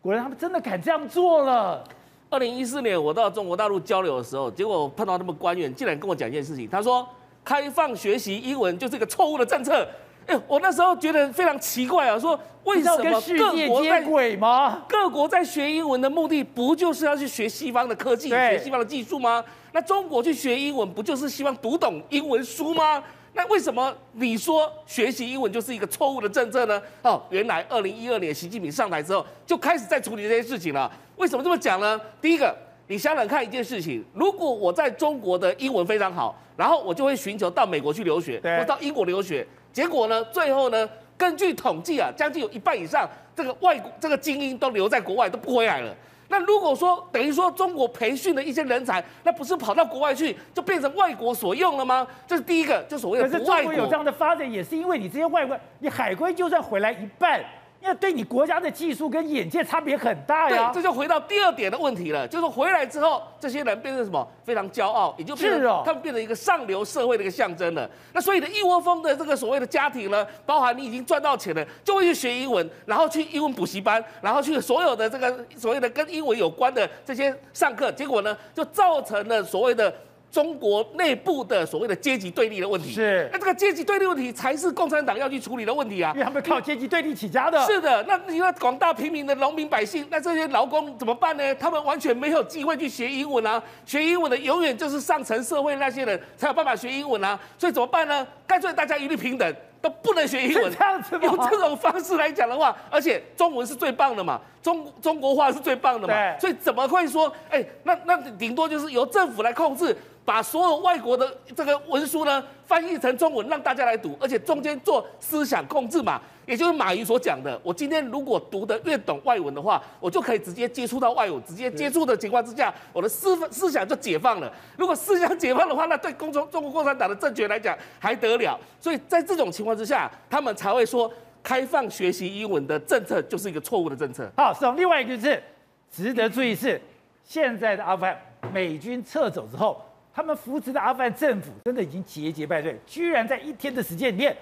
果然，他们真的敢这样做了。二零一四年，我到中国大陆交流的时候，结果碰到他们官员，竟然跟我讲一件事情。他说，开放学习英文就是一个错误的政策。哎，我那时候觉得非常奇怪啊，说为什么各国在轨吗？各国在学英文的目的，不就是要去学西方的科技、学西方的技术吗？那中国去学英文，不就是希望读懂英文书吗？那为什么你说学习英文就是一个错误的政策呢？哦，原来二零一二年习近平上台之后就开始在处理这些事情了。为什么这么讲呢？第一个，你想想看一件事情：如果我在中国的英文非常好，然后我就会寻求到美国去留学，或到英国留学。结果呢，最后呢，根据统计啊，将近有一半以上这个外国这个精英都留在国外，都不回来了。那如果说等于说中国培训的一些人才，那不是跑到国外去，就变成外国所用了吗？这是第一个，就所谓的外国。可是中国有这样的发展，也是因为你这些外国，你海归就算回来一半。要对你国家的技术跟眼界差别很大呀。对，这就回到第二点的问题了，就是回来之后，这些人变成什么？非常骄傲，也就变成他们变成一个上流社会的一个象征了。那所以呢一窝蜂的这个所谓的家庭呢，包含你已经赚到钱了，就会去学英文，然后去英文补习班，然后去所有的这个所谓的跟英文有关的这些上课，结果呢，就造成了所谓的。中国内部的所谓的阶级对立的问题，是那这个阶级对立问题才是共产党要去处理的问题啊，因为他们靠阶级对立起家的。是的，那你说广大平民的农民百姓，那这些劳工怎么办呢？他们完全没有机会去学英文啊，学英文的永远就是上层社会那些人才有办法学英文啊，所以怎么办呢？干脆大家一律平等，都不能学英文。这样子用这种方式来讲的话，而且中文是最棒的嘛，中中国话是最棒的嘛，所以怎么会说，哎、欸，那那顶多就是由政府来控制。把所有外国的这个文书呢翻译成中文，让大家来读，而且中间做思想控制嘛，也就是马云所讲的。我今天如果读得越懂外文的话，我就可以直接接触到外文，直接接触的情况之下，我的思思想就解放了。如果思想解放的话，那对共中中国共产党的政权来讲还得了？所以在这种情况之下，他们才会说开放学习英文的政策就是一个错误的政策。好，是另外一个是值得注意是，现在的阿富汗美军撤走之后。他们扶持的阿富汗政府真的已经节节败退，居然在一天的时间里面，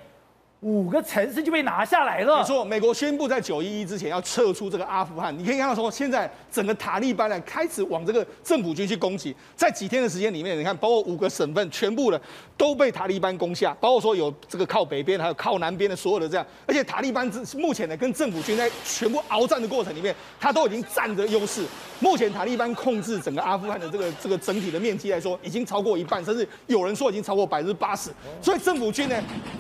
五个城市就被拿下来了。没错，美国宣布在九一一之前要撤出这个阿富汗。你可以看到说，现在整个塔利班呢开始往这个政府军去攻击。在几天的时间里面，你看，包括五个省份全部的都被塔利班攻下，包括说有这个靠北边，还有靠南边的所有的这样。而且塔利班之目前呢跟政府军在全部鏖战的过程里面，他都已经占着优势。目前塔利班控制整个阿富汗的这个这个整体的面积来说，已经超过一半，甚至有人说已经超过百分之八十。所以政府军呢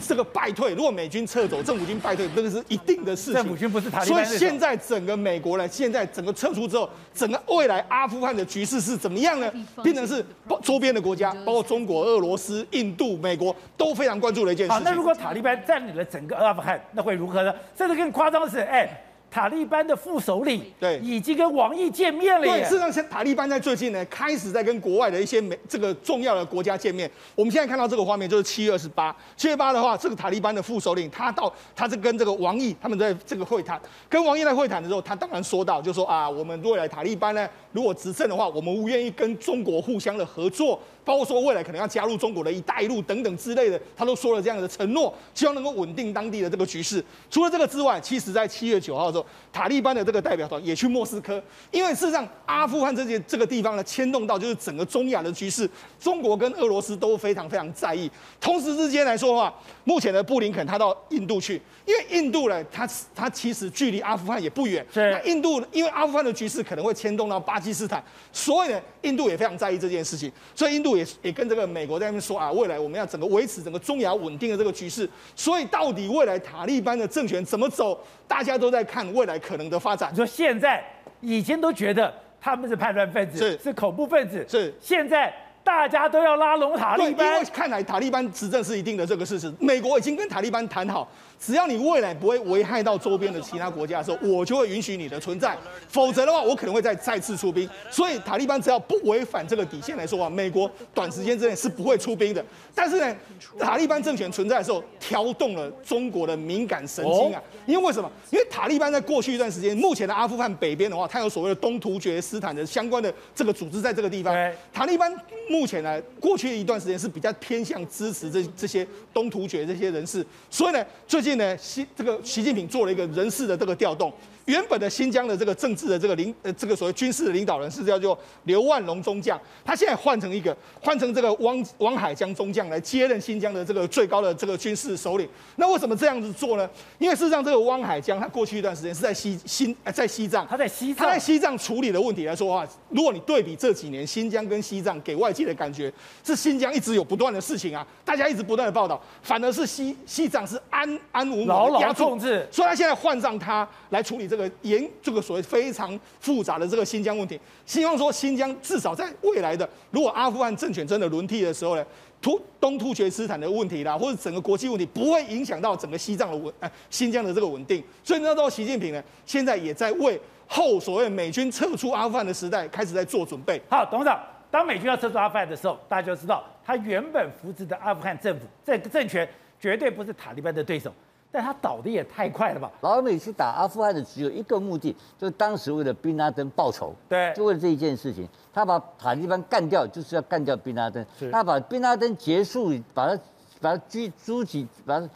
这个败退，如果美军撤走，政府军败退，这个是一定的事情。政府军不是塔利班。所以现在整个美国呢，现在整个撤出之后，整个未来阿富汗的局势是怎么样呢？变成是周边的国家，包括中国、俄罗斯、印度、美国都非常关注的一件事情。好，那如果塔利班占领了整个阿富汗，那会如何呢？甚至更夸张的是，哎。塔利班的副首领对已经跟王毅见面了。对，事实上，像塔利班在最近呢，开始在跟国外的一些美这个重要的国家见面。我们现在看到这个画面，就是七月二十八。七月八的话，这个塔利班的副首领他到，他是跟这个王毅他们在这个会谈。跟王毅在会谈的时候，他当然说到，就说啊，我们未来塔利班呢，如果执政的话，我们愿意跟中国互相的合作。包括说未来可能要加入中国的一带一路等等之类的，他都说了这样的承诺，希望能够稳定当地的这个局势。除了这个之外，其实在七月九号的时候，塔利班的这个代表团也去莫斯科，因为事实上阿富汗这些这个地方呢，牵动到就是整个中亚的局势，中国跟俄罗斯都非常非常在意。同时之间来说的话，目前的布林肯他到印度去，因为印度呢，他他其实距离阿富汗也不远。是。那印度因为阿富汗的局势可能会牵动到巴基斯坦，所以呢，印度也非常在意这件事情，所以印度也。也也跟这个美国在那边说啊，未来我们要整个维持整个中亚稳定的这个局势，所以到底未来塔利班的政权怎么走，大家都在看未来可能的发展。你说现在以前都觉得他们是叛乱分子，是是恐怖分子，是现在大家都要拉拢塔利班，因为看来塔利班执政是一定的这个事实，美国已经跟塔利班谈好。只要你未来不会危害到周边的其他国家的时候，我就会允许你的存在。否则的话，我可能会再再次出兵。所以塔利班只要不违反这个底线来说啊，美国短时间之内是不会出兵的。但是呢，塔利班政权存在的时候，挑动了中国的敏感神经啊。因为为什么？因为塔利班在过去一段时间，目前的阿富汗北边的话，它有所谓的东突厥斯坦的相关的这个组织在这个地方。塔利班目前呢，过去一段时间是比较偏向支持这这些东突厥这些人士。所以呢，最近。呢，习这个习近平做了一个人事的这个调动。原本的新疆的这个政治的这个领呃这个所谓军事的领导人是叫做刘万龙中将，他现在换成一个换成这个汪汪海江中将来接任新疆的这个最高的这个军事首领。那为什么这样子做呢？因为事实上这个汪海江他过去一段时间是在西新在西藏，他在西藏他在西藏处理的问题来说的话，如果你对比这几年新疆跟西藏给外界的感觉是新疆一直有不断的事情啊，大家一直不断的报道，反而是西西藏是安安稳稳牢牢控制，所以他现在换上他来处理这个。严这个所谓非常复杂的这个新疆问题，希望说新疆至少在未来的，如果阿富汗政权真的轮替的时候呢，突东突厥斯坦的问题啦，或者整个国际问题不会影响到整个西藏的稳，呃，新疆的这个稳定。所以那时候习近平呢，现在也在为后所谓美军撤出阿富汗的时代开始在做准备。好，董事长，当美军要撤出阿富汗的时候，大家就知道他原本扶持的阿富汗政府这个政权绝对不是塔利班的对手。但他倒的也太快了吧！老美去打阿富汗的只有一个目的，就是当时为了宾拉登报仇，对，就为了这一件事情，他把塔利班干掉，就是要干掉宾拉登。他把宾拉登结束，把他把他狙狙击，把他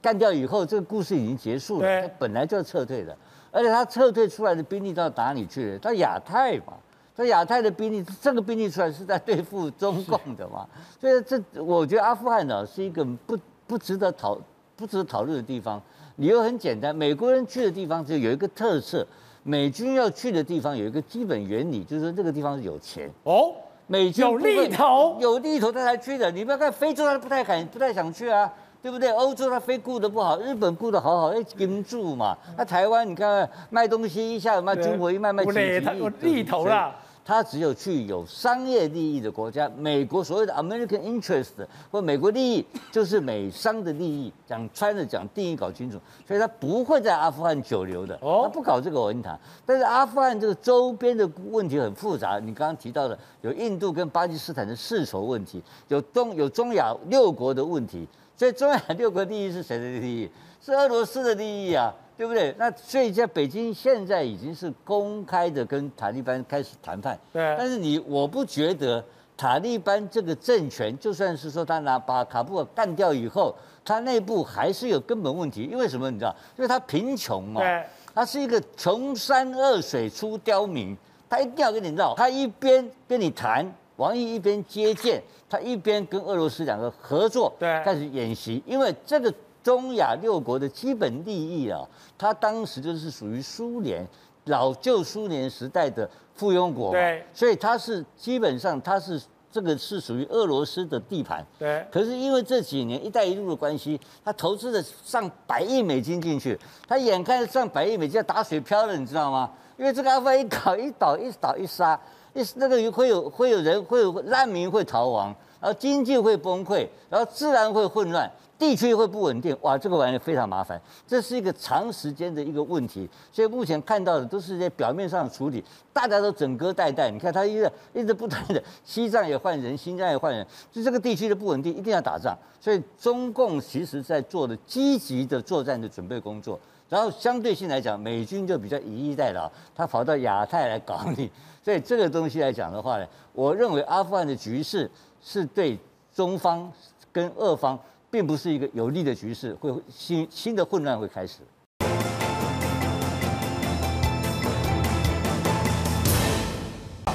干掉以后，这个故事已经结束了。他本来就要撤退的，而且他撤退出来的兵力到哪里去了？到亚太嘛，到亚太的兵力，这个兵力出来是在对付中共的嘛。所以这，我觉得阿富汗呢是一个不不值得讨。不值得讨论的地方，理由很简单，美国人去的地方就有一个特色，美军要去的地方有一个基本原理，就是说这个地方是有钱哦，美军有利头，有利头他才去的。你不要看非洲，他不太敢，不太想去啊，对不对？欧洲他非顾得不好，日本顾得好好，哎，跟住嘛。那台湾你看卖东西一下卖中国一卖卖几亿，有利头了。他只有去有商业利益的国家，美国所谓的 American interest 或美国利益，就是美商的利益。讲穿了讲定义搞清楚，所以他不会在阿富汗久留的，他不搞这个文坛。但是阿富汗这个周边的问题很复杂，你刚刚提到的有印度跟巴基斯坦的世仇问题，有东有中亚六国的问题，所以中亚六国利益是谁的利益？是俄罗斯的利益啊。对不对？那所以在北京现在已经是公开的跟塔利班开始谈判。对。但是你我不觉得塔利班这个政权，就算是说他拿把卡布尔干掉以后，他内部还是有根本问题。因为什么？你知道？因为他贫穷嘛。对。它是一个穷山恶水出刁民，他一定要跟你闹。他一边跟你谈，王毅一边接见，他一边跟俄罗斯两个合作，对，开始演习。因为这个中亚六国的基本利益啊，它当时就是属于苏联老旧苏联时代的附庸国嘛，对，所以它是基本上它是。这个是属于俄罗斯的地盘，对。可是因为这几年“一带一路”的关系，他投资了上百亿美金进去，他眼看上百亿美金要打水漂了，你知道吗？因为这个阿富汗一搞一倒一倒一杀，一那个会有会有人会有难民会逃亡，然后经济会崩溃，然后自然会混乱。地区会不稳定，哇，这个玩意非常麻烦，这是一个长时间的一个问题。所以目前看到的都是在表面上处理，大家都整戈待旦。你看他一直一直不断的，西藏也换人，新疆也换人，就这个地区的不稳定，一定要打仗。所以中共其实在做的积极的作战的准备工作，然后相对性来讲，美军就比较以逸待劳，他跑到亚太来搞你。所以这个东西来讲的话呢，我认为阿富汗的局势是对中方跟俄方。并不是一个有利的局势，会新新的混乱会开始。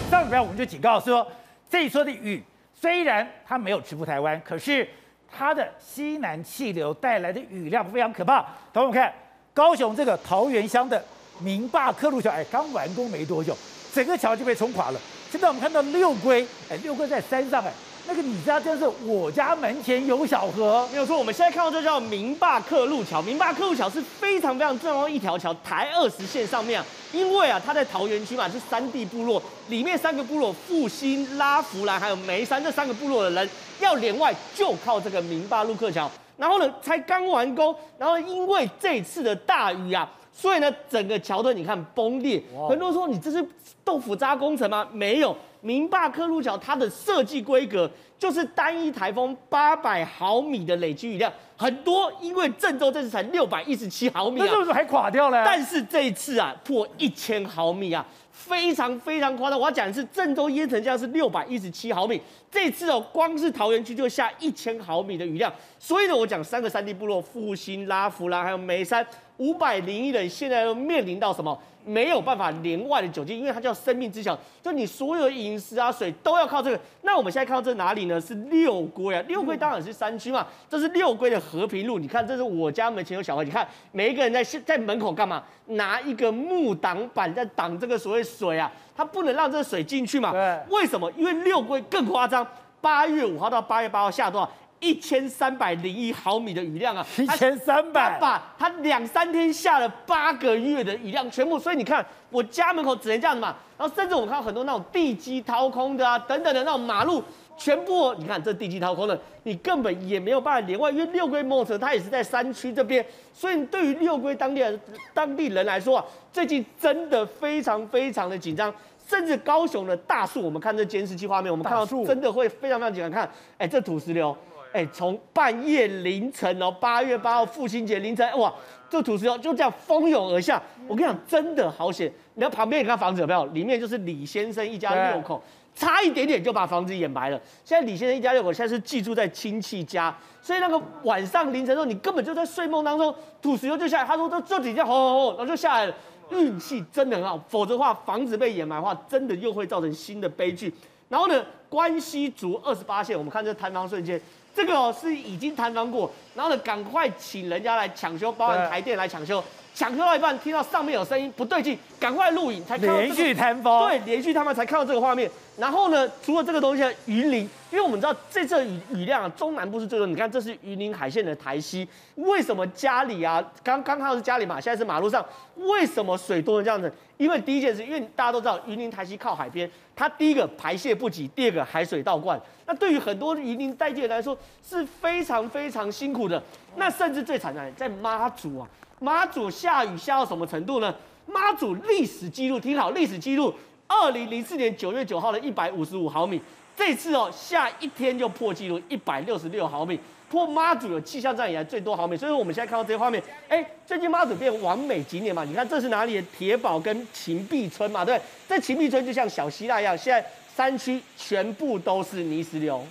上礼拜我们就警告说，这一撮的雨虽然它没有直扑台湾，可是它的西南气流带来的雨量非常可怕。等我们看高雄这个桃园乡的明坝克路桥，哎，刚完工没多久，整个桥就被冲垮了。现在我们看到六龟，哎，六龟在山上，哎。那个你家真是我家门前有小河，没有错。我们现在看到这叫明坝克路桥，明坝克路桥是非常非常重要的一条桥，台二十线上面啊，因为啊，它在桃园区嘛，是山地部落，里面三个部落复兴、拉福兰还有梅山这三个部落的人要连外，就靠这个明坝路克桥。然后呢，才刚完工，然后因为这次的大雨啊，所以呢，整个桥墩你看崩裂。很多人说你这是豆腐渣工程吗？没有。明坝克路桥它的设计规格就是单一台风八百毫米的累积雨量很多，因为郑州这次才六百一十七毫米啊，那是不是还垮掉了？但是这一次啊破一千毫米啊，非常非常夸张。我要讲的是郑州淹成这样是六百一十七毫米，这次哦光是桃园区就下一千毫米的雨量，所以呢我讲三个山地部落复兴、拉弗兰还有眉山五百零一人现在都面临到什么？没有办法连外的酒精，因为它叫生命之桥，就你所有的饮食啊、水都要靠这个。那我们现在看到这哪里呢？是六龟啊，六龟当然是山区嘛。这是六龟的和平路，你看，这是我家门前有小河，你看每一个人在在门口干嘛？拿一个木挡板在挡这个所谓水啊，它不能让这个水进去嘛。对。为什么？因为六龟更夸张，八月五号到八月八号下多少？一千三百零一毫米的雨量啊！一千三百，把它两三天下了八个月的雨量全部，所以你看我家门口只能这样子嘛。然后甚至我们看到很多那种地基掏空的啊，等等的那种马路，全部你看这地基掏空的，你根本也没有办法连外，因为六龟摩托车它也是在山区这边，所以对于六龟当地的当地人来说啊，最近真的非常非常的紧张，甚至高雄的大树，我们看这监视器画面，我们看到真的会非常非常紧张。看，哎，这土石流。哎，从半夜凌晨哦，八月八号父亲节凌晨，哇，这土石流就这样蜂拥而下。我跟你讲，真的好险！你看旁边你看房子有没有？里面就是李先生一家六口，差一点点就把房子掩埋了。现在李先生一家六口现在是寄住在亲戚家，所以那个晚上凌晨的时候，你根本就在睡梦当中，土石流就下来。他说，这这几天轰轰轰，然后就下来了。运气真的很好，否则的话，房子被掩埋的话，真的又会造成新的悲剧。然后呢，关西族二十八线，我们看这坍方瞬间。这个哦是已经弹完过，然后呢，赶快请人家来抢修，包含台电来抢修。抢修到一半，听到上面有声音不对劲，赶快录影才看到、这个、连续弹簧。对，连续他们才看到这个画面。然后呢，除了这个东西，云林，因为我们知道这次雨雨量啊，中南部是最多。你看，这是云林海线的台西，为什么家里啊？刚刚看到是家里嘛，现在是马路上，为什么水多成这样子？因为第一件事，因为大家都知道云林台西靠海边，它第一个排泄不及，第二个海水倒灌。那对于很多云林在地人来说是非常非常辛苦的。那甚至最惨的在妈祖啊。妈祖下雨下到什么程度呢？妈祖历史记录，听好，历史记录，二零零四年九月九号的一百五十五毫米，这次哦下一天就破纪录一百六十六毫米，破妈祖有气象站以来最多毫米。所以我们现在看到这些画面，哎，最近妈祖变完美景点嘛？你看这是哪里？铁堡跟芹壁村嘛，对？这芹壁村就像小希腊一样，现在山区全部都是泥石流。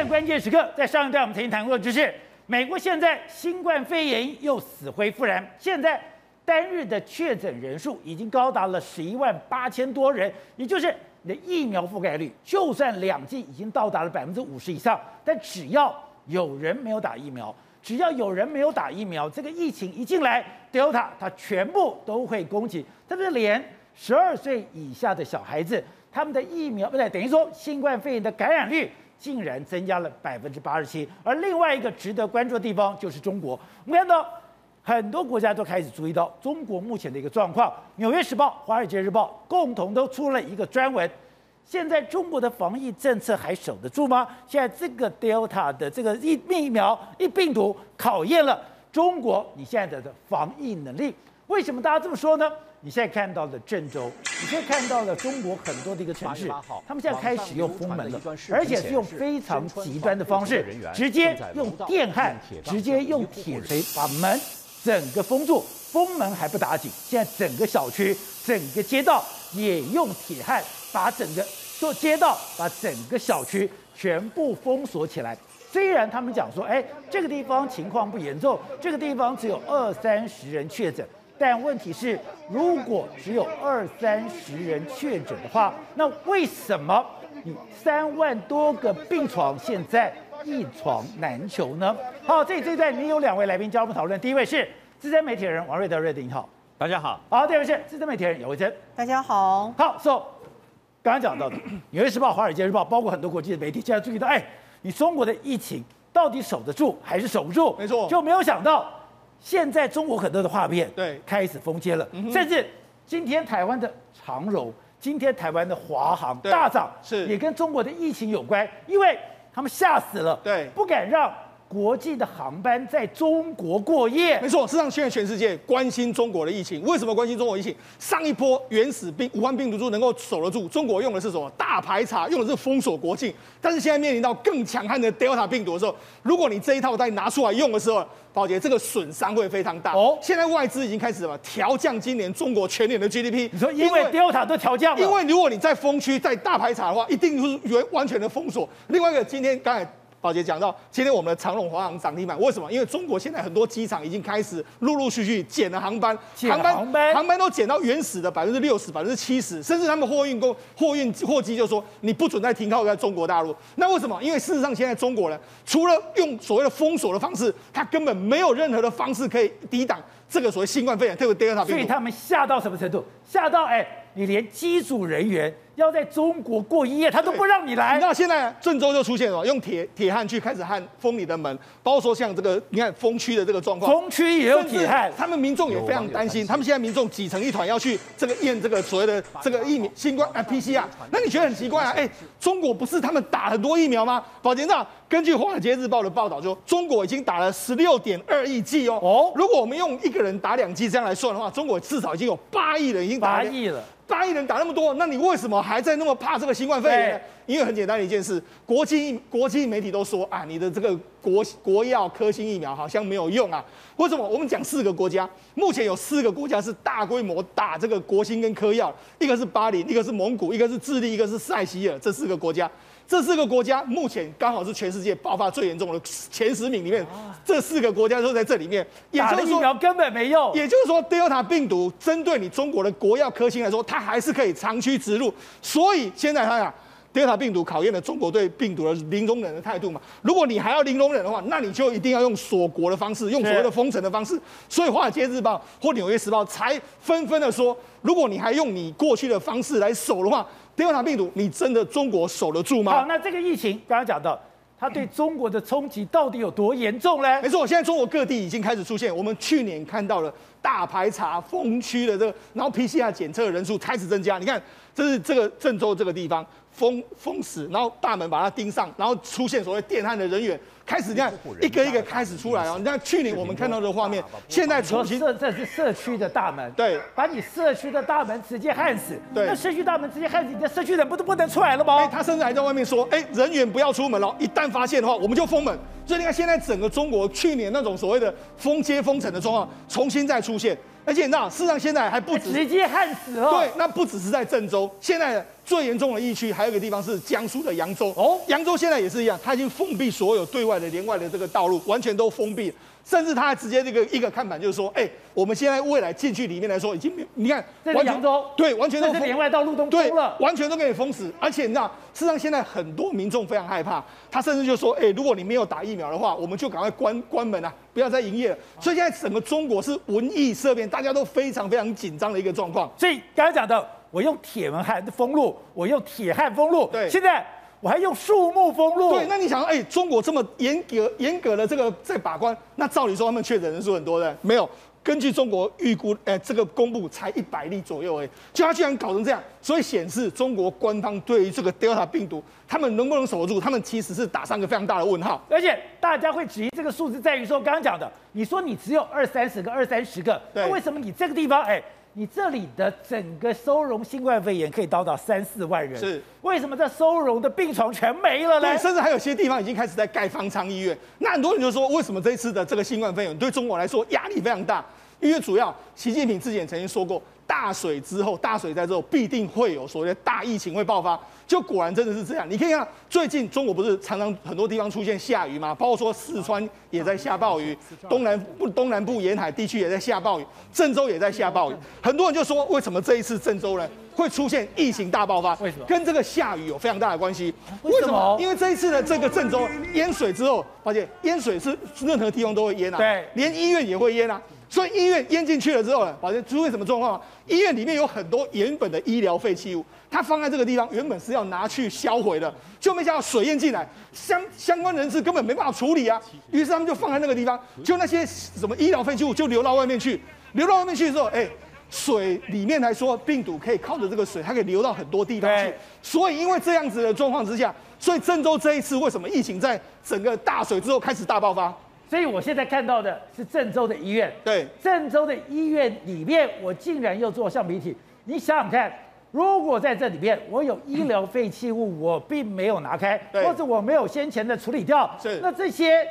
现关键时刻，在上一段我们曾经谈过，就是美国现在新冠肺炎又死灰复燃，现在单日的确诊人数已经高达了十一万八千多人，也就是你的疫苗覆盖率，就算两剂已经到达了百分之五十以上，但只要有人没有打疫苗，只要有人没有打疫苗，这个疫情一进来，Delta 它全部都会攻击，特别是连十二岁以下的小孩子，他们的疫苗不对，等于说新冠肺炎的感染率。竟然增加了百分之八十七，而另外一个值得关注的地方就是中国。我们看到很多国家都开始注意到中国目前的一个状况，《纽约时报》、《华尔街日报》共同都出了一个专文。现在中国的防疫政策还守得住吗？现在这个 Delta 的这个疫疫苗、疫病毒考验了中国你现在的防疫能力。为什么大家这么说呢？你现在看到的郑州，你现在看到的中国很多的一个城市，他们现在开始用封门了，而且是用非常极端的方式，直接用电焊，直接用铁锤把门整个封住。封门还不打紧，现在整个小区、整个街道也用铁焊把整个做街道、把整个小区全部封锁起来。虽然他们讲说，哎，这个地方情况不严重，这个地方只有二三十人确诊。但问题是，如果只有二三十人确诊的话，那为什么你三万多个病床现在一床难求呢？好，这里这一段你有两位来宾加入我们讨论。第一位是资深媒体人王瑞德，瑞德你好，大家好。好，第二位是资深媒体人姚惠珍，大家好。好，So，刚刚讲到的《纽约时报》、《华尔街日报》，包括很多国际的媒体，现在注意到，哎，你中国的疫情到底守得住还是守不住？没错，就没有想到。现在中国很多的画面对。开始封街了，甚至今天台湾的长荣，今天台湾的华航大涨，是。也跟中国的疫情有关，因为他们吓死了，对，不敢让国际的航班在中国过夜。没错，事实上现在全世界关心中国的疫情，为什么关心中国疫情？上一波原始病武汉病毒株能够守得住，中国用的是什么？大排查，用的是封锁国境。但是现在面临到更强悍的 Delta 病毒的时候，如果你这一套再拿出来用的时候，宝杰，这个损伤会非常大哦。现在外资已经开始什么调降今年中国全年的 GDP。你说因为 Delta 都调降了？因为如果你在封区在大排查的话，一定是完完全的封锁。另外一个，今天刚才。宝杰讲到，今天我们的长龙、华航涨停板，为什么？因为中国现在很多机场已经开始陆陆续续减了航班，航班航班航班都减到原始的百分之六十、百分之七十，甚至他们货运工、货运货机就说你不准再停靠在中国大陆。那为什么？因为事实上现在中国人除了用所谓的封锁的方式，他根本没有任何的方式可以抵挡这个所谓新冠肺炎，特别 Delta 病毒。所以他们吓到什么程度？吓到哎。你连机组人员要在中国过一夜，他都不让你来。那现在郑州就出现了，用铁铁焊去开始焊封你的门，包括说像这个，你看封区的这个状况，封区也有铁焊。他们民众也非常担心，他们现在民众挤成一团要去这个验这个所谓的这个疫苗新冠啊 PCR。那你觉得很奇怪啊？哎，中国不是他们打很多疫苗吗？宝杰长，根据《华尔街日报》的报道，就中国已经打了十六点二亿剂哦。哦，如果我们用一个人打两剂这样来算的话，中国至少已经有八亿人已经打八亿了。八亿人打那么多，那你为什么还在那么怕这个新冠肺炎呢？因为很简单的一件事，国际国际媒体都说啊，你的这个国国药科兴疫苗好像没有用啊。为什么？我们讲四个国家，目前有四个国家是大规模打这个国兴跟科药，一个是巴黎，一个是蒙古，一个是智利，一个是塞西尔，这四个国家。这四个国家目前刚好是全世界爆发最严重的前十名里面，这四个国家都在这里面。打了疫苗根本没用。也就是说，Delta 病毒针对你中国的国药科兴来说，它还是可以长驱直入。所以现在它俩，Delta 病毒考验了中国对病毒的零容忍的态度嘛。如果你还要零容忍的话，那你就一定要用锁国的方式，用所谓的封城的方式。所以《华尔街日报》或《纽约时报》才纷纷的说，如果你还用你过去的方式来守的话。Delta 病毒，你真的中国守得住吗？好，那这个疫情刚刚讲到，它对中国的冲击到底有多严重呢？没错，现在中国各地已经开始出现，我们去年看到了大排查封区的这个，然后 PCR 检测的人数开始增加。你看，这是这个郑州这个地方封封死，然后大门把它钉上，然后出现所谓电焊的人员。开始，你看一个一个开始出来哦。你看去年我们看到的画面，现在重新这这是社区的大门，对，把你社区的大门直接焊死。对，那社区大门直接焊死，你的社区人不都不能出来了吗？哎，他甚至还在外面说，哎，人员不要出门了，一旦发现的话，我们就封门。所以你看，现在整个中国去年那种所谓的封街封城的状况重新再出现。而且你知道，事实上现在还不止直接焊死哦。对，那不只是在郑州，现在最严重的疫区还有一个地方是江苏的扬州。哦，扬州现在也是一样，它已经封闭所有对外的连外的这个道路，完全都封闭。甚至他还直接这个一个看板就是说，哎、欸，我们现在未来进去里面来说，已经你看，完全都对，完全都连外道路都封了，完全都给你封死。而且你知道，事实上现在很多民众非常害怕，他甚至就说，哎、欸，如果你没有打疫苗的话，我们就赶快关关门啊，不要再营业了。所以现在整个中国是文艺色变，大家都非常非常紧张的一个状况。所以刚才讲的，我用铁门焊封路，我用铁焊封路，对，现在。我还用树木封路。对，那你想，哎、欸，中国这么严格严格的这个在把关，那照理说他们确诊人数很多的，没有。根据中国预估，哎、欸，这个公布才一百例左右，哎，就他居然搞成这样，所以显示中国官方对于这个 Delta 病毒，他们能不能守住，他们其实是打上一个非常大的问号。而且大家会质疑这个数字，在于说刚刚讲的，你说你只有二三十个，二三十个，那为什么你这个地方，哎、欸？你这里的整个收容新冠肺炎可以到达三四万人，是为什么这收容的病床全没了呢？对，甚至还有些地方已经开始在盖方舱医院。那很多人就说，为什么这一次的这个新冠肺炎对中国来说压力非常大？因为主要习近平之前曾经说过。大水之后，大水在之后必定会有所谓的大疫情会爆发，就果然真的是这样。你可以看最近中国不是常常很多地方出现下雨吗？包括说四川也在下暴雨，东南部东南部沿海地区也在下暴雨，郑州也在下暴雨。很多人就说，为什么这一次郑州呢会出现疫情大爆发？为什么？跟这个下雨有非常大的关系。为什么？因为这一次的这个郑州淹水之后，发现淹水是任何地方都会淹啊，对，连医院也会淹啊。所以医院淹进去了之后呢，发现出现什么状况？医院里面有很多原本的医疗废弃物，它放在这个地方，原本是要拿去销毁的，就没想到水淹进来，相相关人士根本没办法处理啊。于是他们就放在那个地方，就那些什么医疗废弃物就流到外面去，流到外面去之后，哎，水里面来说，病毒可以靠着这个水，它可以流到很多地方去。所以因为这样子的状况之下，所以郑州这一次为什么疫情在整个大水之后开始大爆发？所以我现在看到的是郑州的医院，对，郑州的医院里面，我竟然又做橡皮体。你想想看，如果在这里面我有医疗废弃物，我并没有拿开，或者我没有先前的处理掉，是，那这些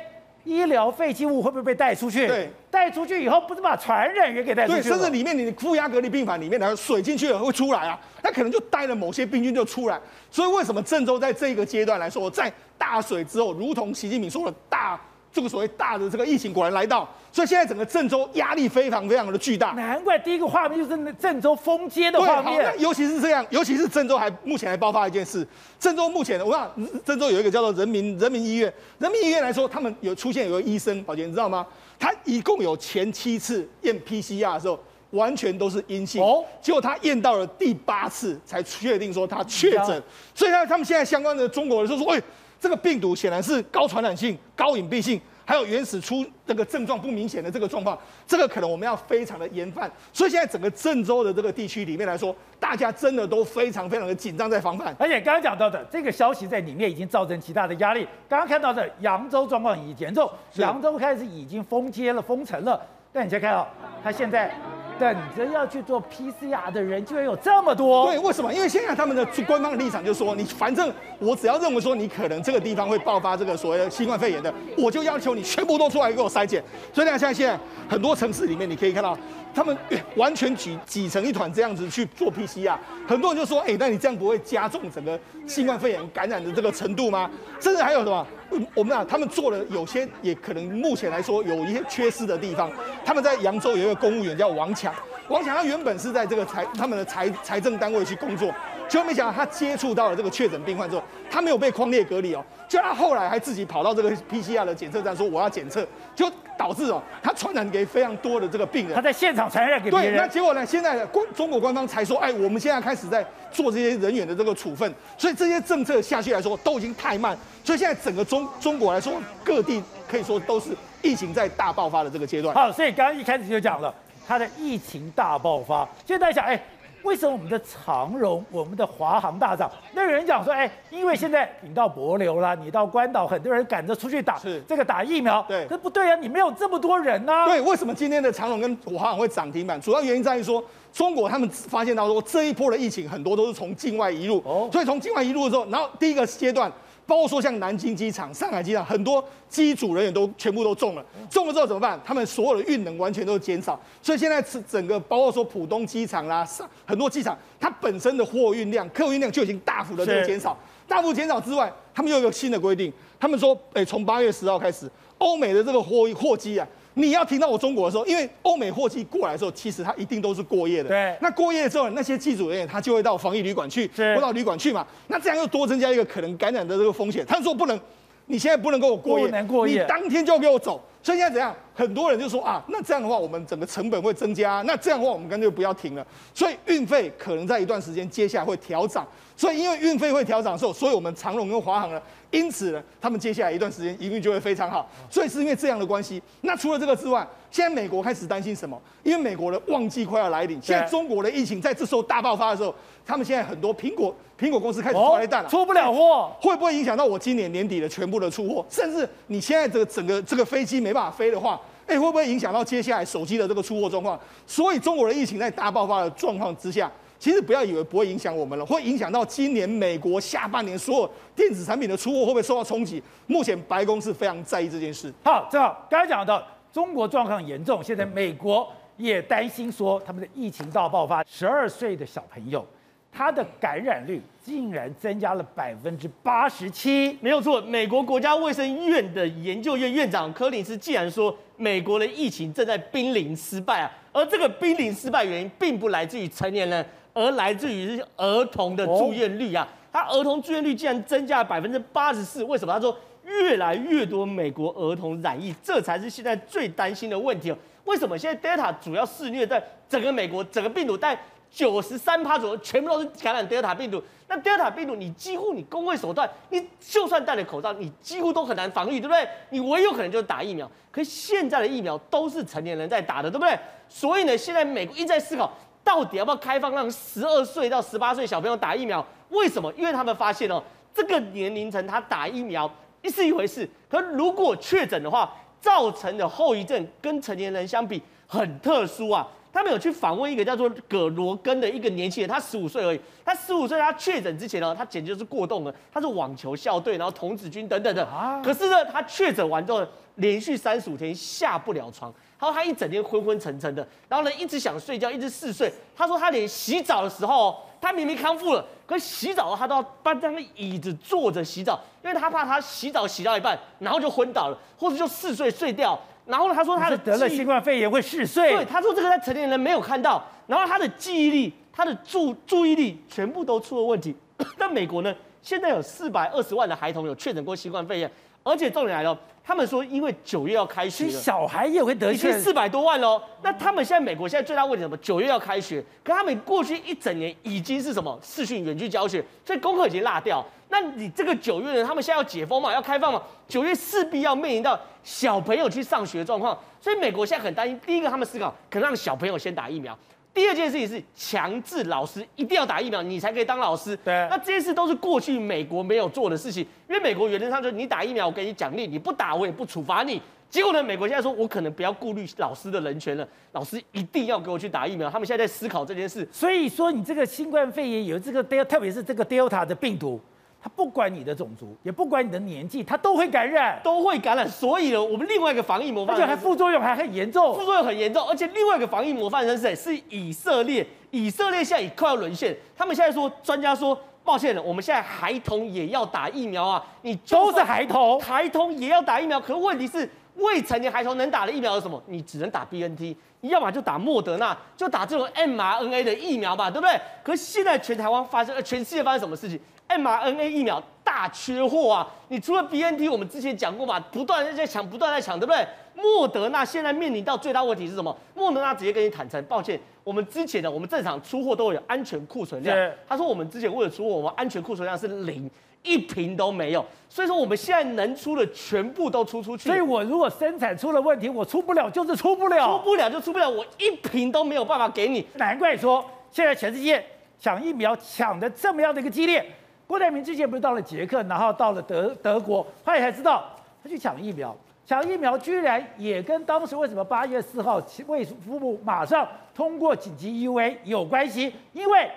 医疗废弃物会不会被带出去？对，带出去以后，不是把传染源给带出去？对，甚至里面你的负压隔离病房里面，然后水进去了会出来啊，那可能就带了某些病菌就出来。所以为什么郑州在这个阶段来说，在大水之后，如同习近平说的大。这个所谓大的这个疫情果然来到，所以现在整个郑州压力非常非常的巨大。难怪第一个画面就是郑州封街的画面。对，尤其是这样，尤其是郑州还目前还爆发一件事。郑州目前，我想郑州有一个叫做人民人民医院，人民医院来说，他们有出现有个医生，宝杰你知道吗？他一共有前七次验 PCR 的时候，完全都是阴性。哦。结果他验到了第八次才确定说他确诊。所以他，他们现在相关的中国人就说，哎。这个病毒显然是高传染性、高隐蔽性，还有原始出这个症状不明显的这个状况，这个可能我们要非常的严范。所以现在整个郑州的这个地区里面来说，大家真的都非常非常的紧张，在防范。而且刚刚讲到的这个消息在里面已经造成极大的压力。刚刚看到的扬州状况已经严重，扬州开始已经封街了、封城了。但你再看到，他现在。等着要去做 PCR 的人，居然有这么多。对，为什么？因为现在他们的官方的立场就是说，你反正我只要认为说你可能这个地方会爆发这个所谓的新冠肺炎的，我就要求你全部都出来给我筛检。所以你看，像现在很多城市里面，你可以看到他们完全挤挤成一团这样子去做 PCR。很多人就说，哎，那你这样不会加重整个新冠肺炎感染的这个程度吗？甚至还有什么？我们啊，他们做了有些也可能目前来说有一些缺失的地方。他们在扬州有一个公务员叫王强，王强他原本是在这个财他们的财财政单位去工作，结果没想到他接触到了这个确诊病患之后，他没有被框列隔离哦，就他后来还自己跑到这个 PCR 的检测站说我要检测，就导致哦他传染给非常多的这个病人。他在现场传染给别人。对，那结果呢？现在官中国官方才说，哎，我们现在开始在做这些人员的这个处分，所以这些政策下去来说都已经太慢。所以现在整个中中国来说，各地可以说都是疫情在大爆发的这个阶段。好，所以刚刚一开始就讲了，它的疫情大爆发。现在大家想，哎，为什么我们的长荣、我们的华航大涨？那有人讲说，哎，因为现在你到博流啦，你到关岛，很多人赶着出去打是这个打疫苗。对，可是不对啊，你没有这么多人啊。对，为什么今天的长荣跟华航会涨停板？主要原因在于说，中国他们发现到说，这一波的疫情很多都是从境外移入。哦，所以从境外移入的时候，然后第一个阶段。包括说像南京机场、上海机场，很多机组人员都全部都中了。中了之后怎么办？他们所有的运能完全都减少，所以现在是整个包括说浦东机场啦，上很多机场，它本身的货运量、客运量就已经大幅的这个减少。大幅减少之外，他们又有一个新的规定，他们说，哎，从八月十号开始，欧美的这个货货机啊。你要停到我中国的时候，因为欧美货机过来的时候，其实它一定都是过夜的。对。那过夜之后，那些机组人员他就会到防疫旅馆去，或到旅馆去嘛。那这样又多增加一个可能感染的这个风险。他说不能，你现在不能给我过夜，不能过夜，你当天就要给我走。所以现在怎样？很多人就说啊，那这样的话，我们整个成本会增加。那这样的话，我们干脆不要停了。所以运费可能在一段时间接下来会调涨。所以因为运费会调涨的时候，所以我们长荣跟华航呢，因此呢，他们接下来一段时间营运就会非常好。所以是因为这样的关系。那除了这个之外，现在美国开始担心什么？因为美国的旺季快要来临。现在中国的疫情在这时候大爆发的时候，他们现在很多苹果苹果公司开始抓雷弹了，出不了货，会不会影响到我今年年底的全部的出货？甚至你现在这个整个这个飞机没办法飞的话，哎，会不会影响到接下来手机的这个出货状况？所以中国的疫情在大爆发的状况之下。其实不要以为不会影响我们了，会影响到今年美国下半年所有电子产品的出货会不会受到冲击？目前白宫是非常在意这件事。好，正好刚才讲到中国状况严重，现在美国也担心说他们的疫情大爆发，十二岁的小朋友他的感染率竟然增加了百分之八十七。没有错，美国国家卫生院的研究院院长柯林斯竟然说，美国的疫情正在濒临失败啊，而这个濒临失败原因并不来自于成年人。而来自于是儿童的住院率啊，他儿童住院率竟然增加了百分之八十四，为什么？他说越来越多美国儿童染疫，这才是现在最担心的问题哦。为什么现在 Delta 主要肆虐在整个美国，整个病毒但九十三趴左右全部都是感染 Delta 病毒？那 Delta 病毒你几乎你公卫手段，你就算戴了口罩，你几乎都很难防御，对不对？你唯有可能就是打疫苗，可是现在的疫苗都是成年人在打的，对不对？所以呢，现在美国一直在思考。到底要不要开放让十二岁到十八岁小朋友打疫苗？为什么？因为他们发现哦，这个年龄层他打疫苗是一回事，可如果确诊的话，造成的后遗症跟成年人相比很特殊啊。他们有去访问一个叫做葛罗根的一个年轻人，他十五岁而已。他十五岁，他确诊之前呢，他简直就是过动了。他是网球校队，然后童子军等等的。可是呢，他确诊完之后，连续三十五天下不了床。然后他一整天昏昏沉沉的，然后呢一直想睡觉，一直嗜睡。他说他连洗澡的时候，他明明康复了，可是洗澡他都要搬张个椅子坐着洗澡，因为他怕他洗澡洗到一半，然后就昏倒了，或者就嗜睡睡掉。然后呢，他说他的得了新冠肺炎会嗜睡。对，他说这个在成年人没有看到。然后他的记忆力、他的注注意力全部都出了问题。那美国呢，现在有四百二十万的孩童有确诊过新冠肺炎。而且重点来了，他们说因为九月要开学了，小孩也会得，已经四百多万喽。那他们现在美国现在最大问题什么？九月要开学，可他们过去一整年已经是什么视讯远距教学，所以功课已经落掉。那你这个九月呢？他们现在要解封嘛，要开放嘛？九月势必要面临到小朋友去上学的状况，所以美国现在很担心。第一个，他们思考可能让小朋友先打疫苗。第二件事情是强制老师一定要打疫苗，你才可以当老师。对，那这些事都是过去美国没有做的事情，因为美国原则上就是你打疫苗，我给你奖励；你不打，我也不处罚你。结果呢，美国现在说我可能不要顾虑老师的人权了，老师一定要给我去打疫苗。他们现在在思考这件事。所以说，你这个新冠肺炎有这个 Delta，特别是这个 Delta 的病毒。他不管你的种族，也不管你的年纪，他都会感染，都会感染。所以呢，我们另外一个防疫模范，而且还副作用还很严重，副作用很严重。而且另外一个防疫模范生是谁？是以色列。以色列现在也快要沦陷，他们现在说，专家说，抱歉了，我们现在孩童也要打疫苗啊。你都是孩童，孩童也要打疫苗。可问题是，未成年孩童能打的疫苗是什么？你只能打 BNT，你要么就打莫德纳，就打这种 mRNA 的疫苗吧，对不对？可是现在全台湾发生，呃，全世界发生什么事情？mRNA 疫苗大缺货啊！你除了 BNT，我们之前讲过嘛，不断在抢，不断在抢，对不对？莫德纳现在面临到最大问题是什么？莫德纳直接跟你坦诚，抱歉，我们之前的我们正常出货都有安全库存量。他说我们之前为了出货，我们安全库存量是零，一瓶都没有。所以说我们现在能出的全部都出出去。所以我如果生产出了问题，我出不了就是出不了，出不了就出不了，我一瓶都没有办法给你。难怪说现在全世界抢疫苗抢的这么样的一个激烈。郭台铭之前不是到了捷克，然后到了德德国，后来才知道他去抢疫苗，抢疫苗居然也跟当时为什么八月四号卫福部马上通过紧急 EUA 有关系，因为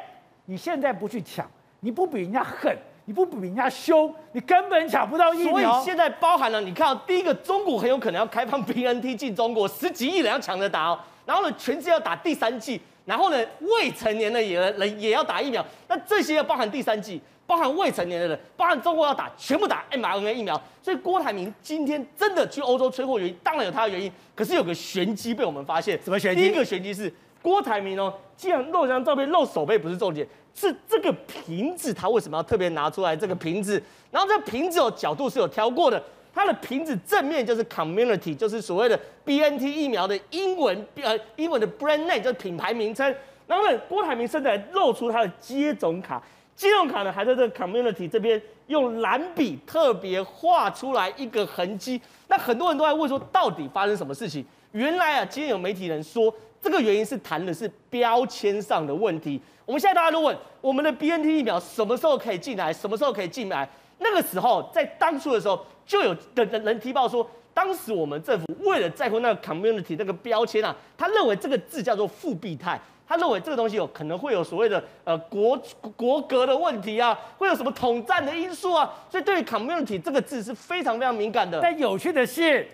你现在不去抢，你不比人家狠，你不比人家凶，你根本抢不到疫苗。所以现在包含了，你看第一个，中国很有可能要开放 BNT 进中国，十几亿人要抢着打哦。然后呢，全世界要打第三剂，然后呢，未成年的也人也要打疫苗。那这些要包含第三剂，包含未成年的人，包含中国要打，全部打 mRNA 疫苗。所以郭台铭今天真的去欧洲催货原因，当然有他的原因。可是有个玄机被我们发现，什么玄机？第一个玄机是郭台铭哦，既然露这张照片露手背不是重点，是这个瓶子他为什么要特别拿出来？这个瓶子，然后这个瓶子有角度是有挑过的。它的瓶子正面就是 Community，就是所谓的 BNT 疫苗的英文呃英文的 brand name，就是品牌名称。然后呢，郭台铭甚至还露出他的接种卡，信用卡呢还在这个 Community 这边用蓝笔特别画出来一个痕迹。那很多人都在问说，到底发生什么事情？原来啊，今天有媒体人说，这个原因是谈的是标签上的问题。我们现在大家都问，我们的 BNT 疫苗什么时候可以进来？什么时候可以进来？那个时候在当初的时候。就有的人人提报说，当时我们政府为了在乎那个 community 那个标签啊，他认为这个字叫做复必泰，他认为这个东西有可能会有所谓的呃国国格的问题啊，会有什么统战的因素啊，所以对于 community 这个字是非常非常敏感的。但有趣的是，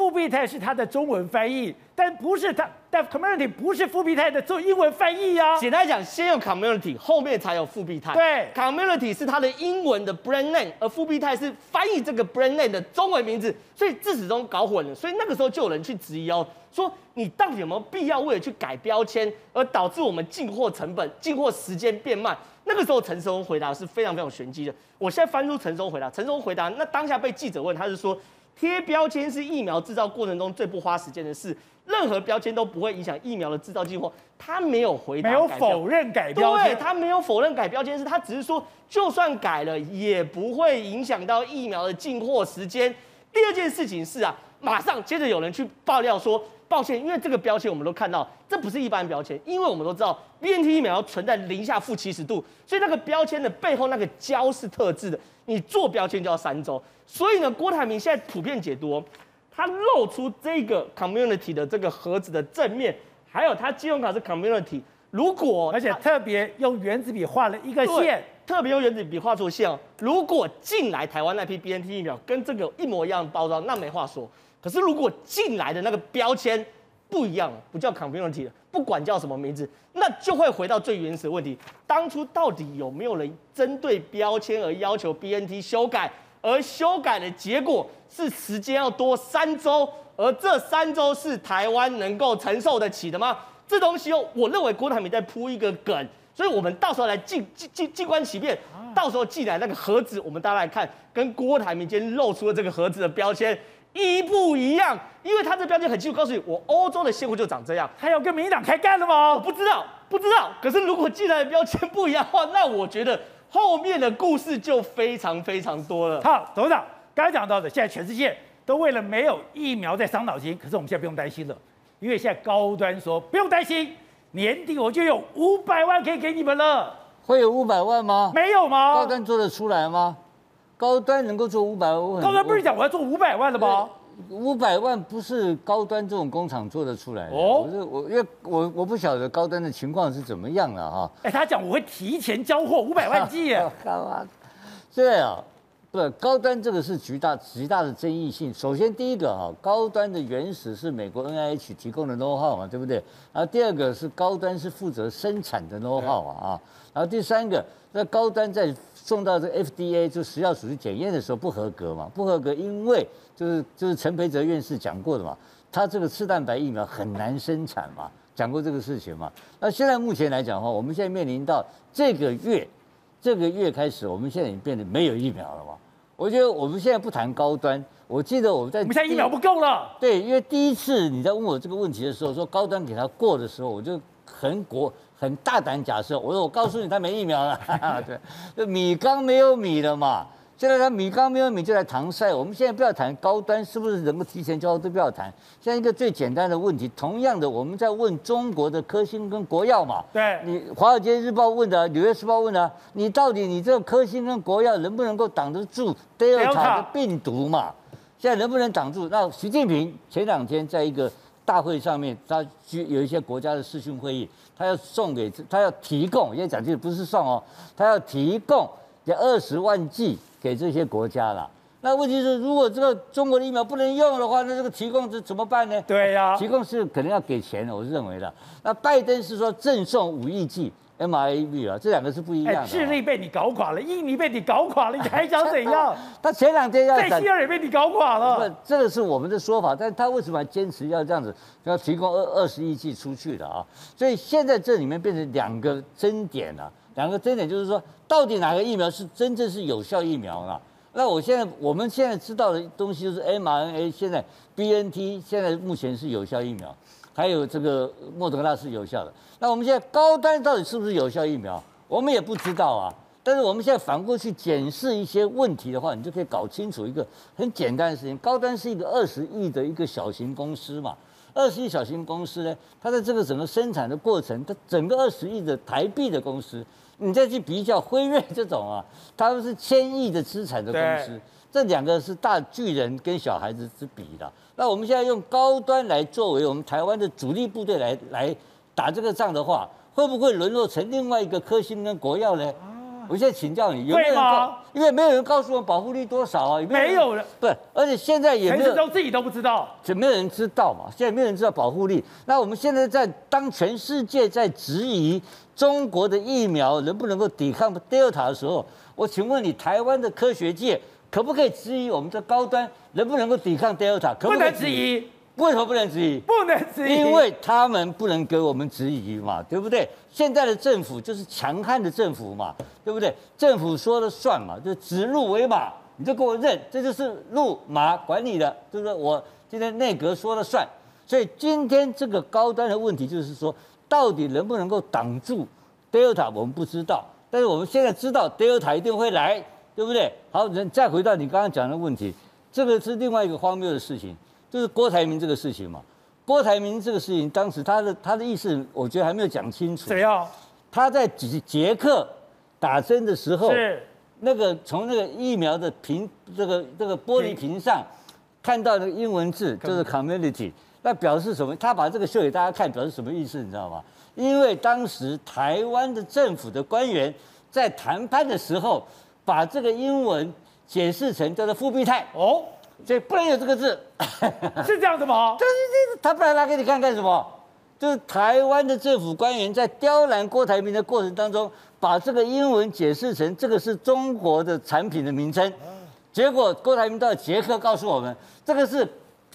复必泰是它的中文翻译。但不是它，但 community 不是复必泰的做英文翻译呀、啊。简单讲，先有 community，后面才有复必泰。对，community 是它的英文的 brand name，而复必泰是翻译这个 brand name 的中文名字，所以自始终搞混了。所以那个时候就有人去质疑哦，说你到底有没有必要为了去改标签，而导致我们进货成本、进货时间变慢？那个时候陈时回答是非常非常玄机的。我现在翻出陈时回答，陈时回答，那当下被记者问，他是说贴标签是疫苗制造过程中最不花时间的事。任何标签都不会影响疫苗的制造进货，他没有回答，没有否认改标签，对，他没有否认改标签，是他只是说，就算改了，也不会影响到疫苗的进货时间。第二件事情是啊，马上接着有人去爆料说，抱歉，因为这个标签我们都看到，这不是一般标签，因为我们都知道 BNT 疫苗要存在零下负七十度，所以那个标签的背后那个胶是特制的，你做标签就要三周。所以呢，郭台铭现在普遍解读。他露出这个 community 的这个盒子的正面，还有他信用卡是 community。如果而且特别用原子笔画了一个线，特别用原子笔画出线哦。如果进来台湾那批 BNT 疫苗跟这个一模一样的包装，那没话说。可是如果进来的那个标签不一样，不叫 community 了，不管叫什么名字，那就会回到最原始的问题：当初到底有没有人针对标签而要求 BNT 修改？而修改的结果是时间要多三周，而这三周是台湾能够承受得起的吗？这东西哦，我认为郭台铭在铺一个梗，所以我们到时候来静静静静观其变。到时候寄来那个盒子，我们大家来看，跟郭台铭今天露出的这个盒子的标签一不一样？因为他这标签很清楚告诉你，我欧洲的现货就长这样。他要跟民进党开干了吗？我不知道，不知道。可是如果寄来的标签不一样的话，那我觉得。后面的故事就非常非常多了。好，董事长刚才讲到的，现在全世界都为了没有疫苗在伤脑筋，可是我们现在不用担心了，因为现在高端说不用担心，年底我就有五百万可以给你们了。会有五百万吗？没有吗？高端做得出来吗？高端能够做五百万？高端不是讲我要做五百万的吗？五百万不是高端这种工厂做得出来的。哦，我是我，因为我我不晓得高端的情况是怎么样了哈。哎，他讲我会提前交货五百万剂啊。对啊，不，高端这个是极大极大的争议性。首先第一个哈，高端的原始是美国 NIH 提供的 know how 嘛，对不对？然后第二个是高端是负责生产的 know how 啊。然后第三个，那高端在送到这 FDA 就食药署去检验的时候不合格嘛，不合格，因为。就是就是陈培哲院士讲过的嘛，他这个次蛋白疫苗很难生产嘛，讲过这个事情嘛。那现在目前来讲的话，我们现在面临到这个月，这个月开始，我们现在已经变得没有疫苗了嘛。我觉得我们现在不谈高端，我记得我们在我们现在疫苗不够了。对，因为第一次你在问我这个问题的时候，说高端给他过的时候，我就很果很大胆假设，我说我告诉你他没疫苗了，对，就米缸没有米了嘛。现在他米缸没有米就来搪塞，我们现在不要谈高端是不是能够提前交，都不要谈。现在一个最简单的问题，同样的我们在问中国的科兴跟国药嘛。对。你《华尔街日报》问的，《纽约时报》问的，你到底你这个科兴跟国药能不能够挡得住德尔塔的病毒嘛？现在能不能挡住？那习近平前两天在一个大会上面，他有一些国家的视讯会议，他要送给他要提供，现在讲这个不是送哦，他要提供。这二十万剂给这些国家了。那问题是，如果这个中国的疫苗不能用的话，那这个提供这怎么办呢？对呀、啊，提供是可能要给钱的，我是认为的。那拜登是说赠送五亿剂。mRNA 啊，这两个是不一样的。智利被你搞垮了，印尼被你搞垮了，你还想怎样？他前两天要在西尔也被你搞垮了。不，这个是我们的说法，但是他为什么要坚持要这样子，要提供二二十亿剂出去的啊？所以现在这里面变成两个争点了，两个争点就是说，到底哪个疫苗是真正是有效疫苗啊？那我现在我们现在知道的东西就是 mRNA，现在 BNT 现在目前是有效疫苗。还有这个莫德纳是有效的，那我们现在高端到底是不是有效疫苗？我们也不知道啊。但是我们现在反过去检视一些问题的话，你就可以搞清楚一个很简单的事情：高端是一个二十亿的一个小型公司嘛，二十亿小型公司呢，它在这个整个生产的过程，它整个二十亿的台币的公司，你再去比较辉瑞这种啊，他们是千亿的资产的公司，这两个是大巨人跟小孩子之比的。那我们现在用高端来作为我们台湾的主力部队来来打这个仗的话，会不会沦落成另外一个科兴跟国药呢？啊、我现在请教你，有没有人告？因为没有人告诉我保护力多少啊？有没有，没有人，不是，而且现在也没有，自己都不知道，怎没有人知道嘛。现在没有人知道保护力。那我们现在在当全世界在质疑中国的疫苗能不能够抵抗 Delta 的时候，我请问你，台湾的科学界？可不可以质疑我们这高端能不能够抵抗 Delta？可不可以？不能质疑。为什么不能质疑？不能质疑，因为他们不能给我们质疑嘛，对不对？现在的政府就是强悍的政府嘛，对不对？政府说了算嘛，就指鹿为马，你就给我认，这就是鹿马管理的，就是我今天内阁说了算。所以今天这个高端的问题就是说，到底能不能够挡住 Delta？我们不知道，但是我们现在知道 Delta 一定会来。对不对？好，人再回到你刚刚讲的问题，这个是另外一个荒谬的事情，就是郭台铭这个事情嘛。郭台铭这个事情，当时他的他的意思，我觉得还没有讲清楚。谁啊？他在捷捷克打针的时候，是那个从那个疫苗的瓶这个这个玻璃瓶上看到的英文字，就是 community，那表示什么？他把这个秀给大家看，表示什么意思？你知道吗？因为当时台湾的政府的官员在谈判的时候。把这个英文解释成叫做复必泰哦，所以不能有这个字，是这样子吗？他不然拿给你看干什么？就是台湾的政府官员在刁难郭台铭的过程当中，把这个英文解释成这个是中国的产品的名称，结果郭台铭到捷克告诉我们，这个是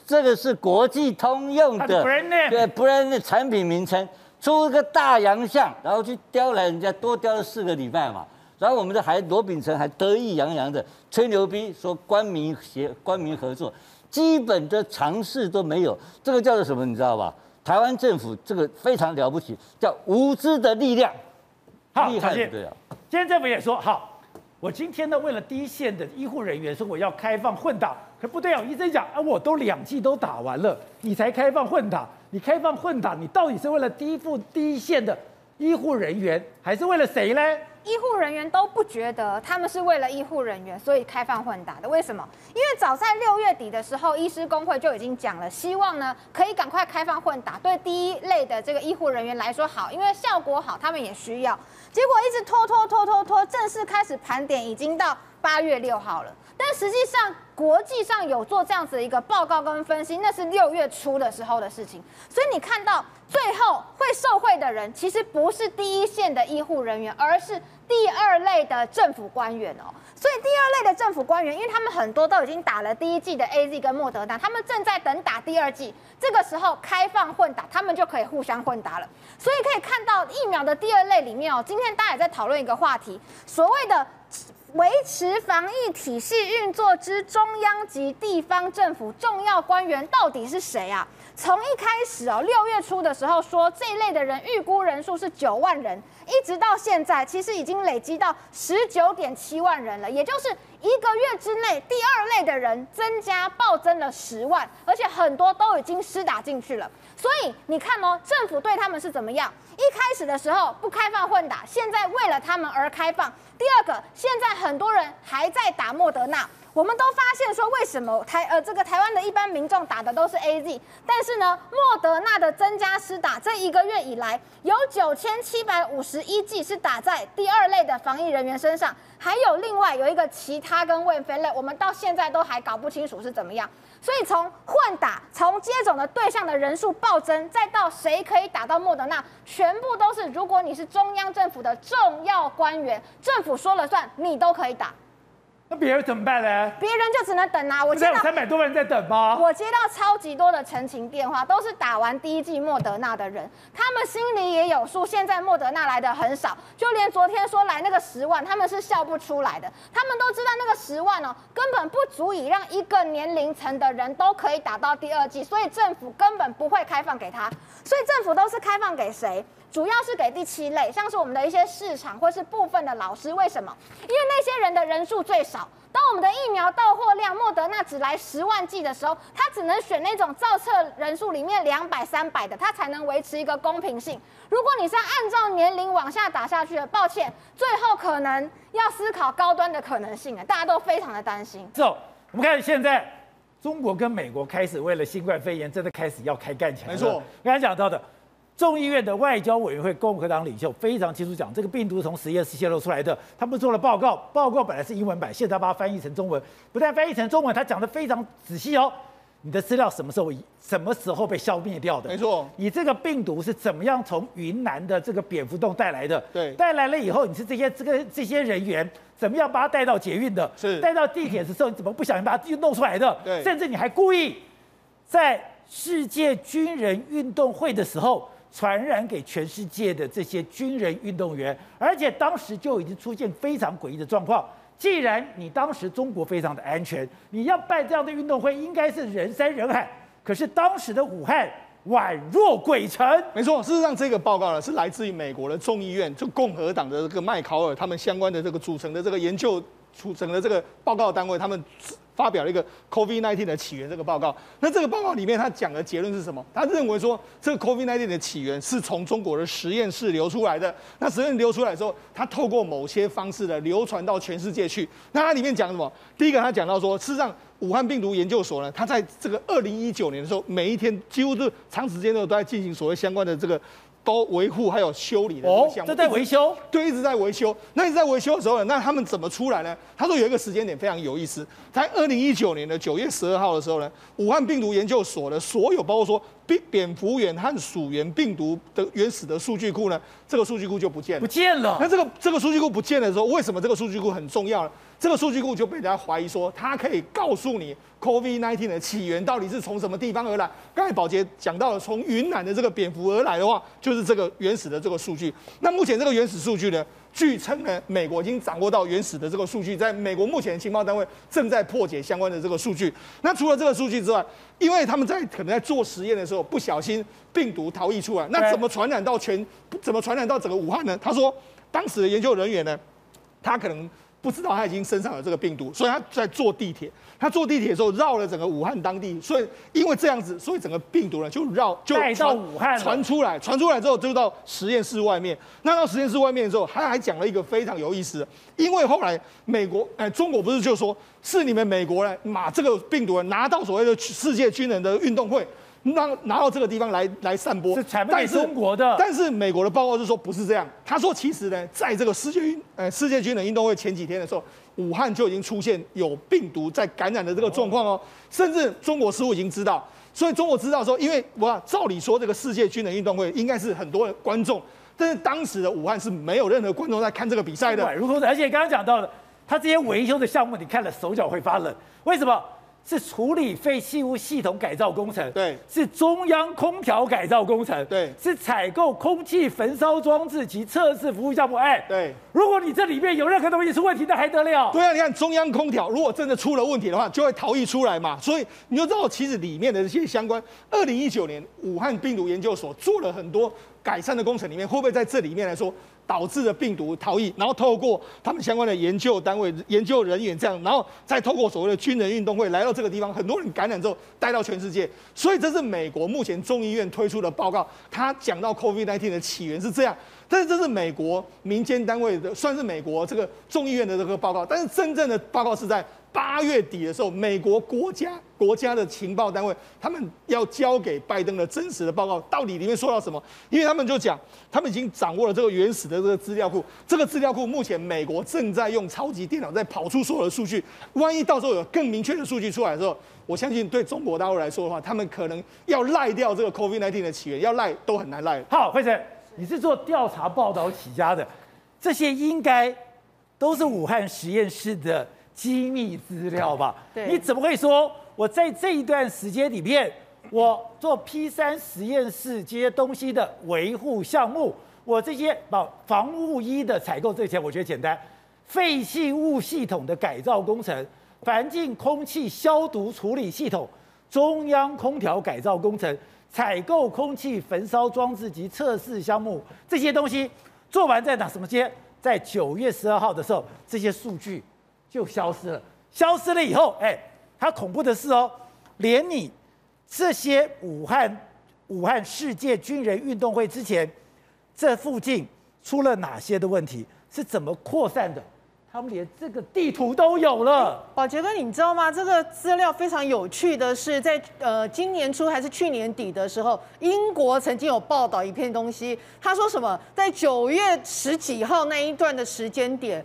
这个是国际通用的对 brand 的产品名称，出个大洋相，然后去刁难人家，多刁了四个礼拜嘛。然后我们的还罗秉成还得意洋洋的吹牛逼，说官民协官民合作，基本的常识都没有，这个叫做什么？你知道吧？台湾政府这个非常了不起，叫无知的力量。好，厉害对啊。今天政府也说好，我今天呢为了第一线的医护人员，说我要开放混打。可不对啊，医生讲啊，我都两剂都打完了，你才开放混打？你开放混打，你到底是为了第一副第一线的医护人员，还是为了谁呢？医护人员都不觉得他们是为了医护人员，所以开放混打的。为什么？因为早在六月底的时候，医师工会就已经讲了，希望呢可以赶快开放混打，对第一类的这个医护人员来说好，因为效果好，他们也需要。结果一直拖拖拖拖拖，正式开始盘点已经到八月六号了。但实际上，国际上有做这样子的一个报告跟分析，那是六月初的时候的事情。所以你看到最后会受惠的人，其实不是第一线的医护人员，而是第二类的政府官员哦。所以第二类的政府官员，因为他们很多都已经打了第一剂的 AZ 跟莫德纳，他们正在等打第二剂，这个时候开放混打，他们就可以互相混打了。所以可以看到疫苗的第二类里面哦，今天大家也在讨论一个话题，所谓的。维持防疫体系运作之中央及地方政府重要官员到底是谁啊？从一开始哦，六月初的时候说这一类的人预估人数是九万人，一直到现在其实已经累积到十九点七万人了，也就是一个月之内第二类的人增加暴增了十万，而且很多都已经施打进去了。所以你看哦，政府对他们是怎么样？一开始的时候不开放混打，现在为了他们而开放。第二个，现在很多人还在打莫德纳，我们都发现说，为什么台呃这个台湾的一般民众打的都是 AZ，但是呢，莫德纳的增加施打，这一个月以来有九千七百五十一剂是打在第二类的防疫人员身上，还有另外有一个其他跟未分类，我们到现在都还搞不清楚是怎么样。所以从混打，从接种的对象的人数暴增，再到谁可以打到莫德纳，全部都是如果你是中央政府的重要官员，政府说了算，你都可以打。那别人怎么办呢？别人就只能等啊！我现在有三百多万人在等吗？我接到超级多的陈情电话，都是打完第一剂莫德纳的人，他们心里也有数。现在莫德纳来的很少，就连昨天说来那个十万，他们是笑不出来的。他们都知道那个十万哦，根本不足以让一个年龄层的人都可以打到第二剂，所以政府根本不会开放给他。所以政府都是开放给谁？主要是给第七类，像是我们的一些市场或是部分的老师。为什么？因为那些人的人数最少。当我们的疫苗到货量莫德纳只来十万剂的时候，他只能选那种造册人数里面两百、三百的，他才能维持一个公平性。如果你是按照年龄往下打下去的，抱歉，最后可能要思考高端的可能性啊！大家都非常的担心。走，我们看现在中国跟美国开始为了新冠肺炎真的开始要开干起来。没错，刚才讲到的。众议院的外交委员会共和党领袖非常清楚讲，这个病毒从实验室泄露出来的。他们做了报告，报告本来是英文版，现在把它翻译成中文。不但翻译成中文，他讲的非常仔细哦。你的资料什么时候、什么时候被消灭掉的？没错。你这个病毒是怎么样从云南的这个蝙蝠洞带来的？对。带来了以后，你是这些这个这些人员怎么样把它带到捷运的？是。带到地铁的时候，你怎么不小心把它又弄出来的？对。甚至你还故意在世界军人运动会的时候。传染给全世界的这些军人运动员，而且当时就已经出现非常诡异的状况。既然你当时中国非常的安全，你要办这样的运动会，应该是人山人海。可是当时的武汉宛若鬼城。没错，事实上这个报告呢是来自于美国的众议院，就共和党的这个麦考尔他们相关的这个组成的这个研究组成的这个报告单位，他们。发表了一个 COVID-19 的起源这个报告。那这个报告里面，他讲的结论是什么？他认为说，这个 COVID-19 的起源是从中国的实验室流出来的。那实验流出来之后，它透过某些方式的流传到全世界去。那它里面讲什么？第一个，他讲到说，事实上，武汉病毒研究所呢，它在这个二零一九年的时候，每一天几乎是长时间都都在进行所谓相关的这个。都维护还有修理的项目，这、哦、在维修，对，一直在维修。那一直在维修的时候呢，那他们怎么出来呢？他说有一个时间点非常有意思，在二零一九年的九月十二号的时候呢，武汉病毒研究所的所有，包括说蝙蝙蝠源和鼠源病毒的原始的数据库呢，这个数据库就不见了，不见了。那这个这个数据库不见的时候，为什么这个数据库很重要呢？这个数据库就被人家怀疑说，它可以告诉你 COVID-19 的起源到底是从什么地方而来。刚才宝杰讲到了，从云南的这个蝙蝠而来的话，就是这个原始的这个数据。那目前这个原始数据呢，据称呢，美国已经掌握到原始的这个数据，在美国目前的情报单位正在破解相关的这个数据。那除了这个数据之外，因为他们在可能在做实验的时候不小心病毒逃逸出来，那怎么传染到全？怎么传染到整个武汉呢？他说，当时的研究人员呢，他可能。不知道他已经身上有这个病毒，所以他在坐地铁。他坐地铁的时候绕了整个武汉当地，所以因为这样子，所以整个病毒呢就绕就带到武汉传出来，传出来之后就到实验室外面。那到实验室外面的时候，他还讲了一个非常有意思的，因为后来美国哎中国不是就说是你们美国人把这个病毒拿到所谓的世界军人的运动会。让拿到这个地方来来散播，是中国的但。但是美国的报告是说不是这样，他说其实呢，在这个世界运呃世界军人运动会前几天的时候，武汉就已经出现有病毒在感染的这个状况哦，甚至中国似乎已经知道，所以中国知道说，因为我，照理说这个世界军人运动会应该是很多观众，但是当时的武汉是没有任何观众在看这个比赛的。如而且刚刚讲到了，他这些维修的项目，你看了手脚会发冷，为什么？是处理废弃物系统改造工程，对，是中央空调改造工程，对，是采购空气焚烧装置及测试服务项目。哎，对，如果你这里面有任何东西出问题，那还得了？对啊，你看中央空调，如果真的出了问题的话，就会逃逸出来嘛。所以你就知道，其实里面的这些相关，二零一九年武汉病毒研究所做了很多改善的工程，里面会不会在这里面来说？导致的病毒逃逸，然后透过他们相关的研究单位、研究人员这样，然后再透过所谓的军人运动会来到这个地方，很多人感染之后带到全世界。所以这是美国目前众议院推出的报告，他讲到 COVID-19 的起源是这样。但是这是美国民间单位的，算是美国这个众议院的这个报告。但是真正的报告是在八月底的时候，美国国家国家的情报单位，他们要交给拜登的真实的报告，到底里面说到什么？因为他们就讲，他们已经掌握了这个原始的这个资料库，这个资料库目前美国正在用超级电脑在跑出所有的数据，万一到时候有更明确的数据出来的时候，我相信对中国大陆来说的话，他们可能要赖掉这个 COVID-19 的起源，要赖都很难赖。好，惠城，你是做调查报道起家的，这些应该都是武汉实验室的。机密资料吧？对，你怎么会说我在这一段时间里面，我做 P 三实验室这些东西的维护项目，我这些把防护衣的采购这些，我觉得简单。废弃物系统的改造工程、环境空气消毒处理系统、中央空调改造工程、采购空气焚烧装置及测试项目这些东西做完在哪？什么街？在九月十二号的时候，这些数据。就消失了，消失了以后，哎，它恐怖的是哦，连你这些武汉武汉世界军人运动会之前，这附近出了哪些的问题，是怎么扩散的，他们连这个地图都有了。宝杰哥，你知道吗？这个资料非常有趣的是，在呃今年初还是去年底的时候，英国曾经有报道一篇东西，他说什么，在九月十几号那一段的时间点。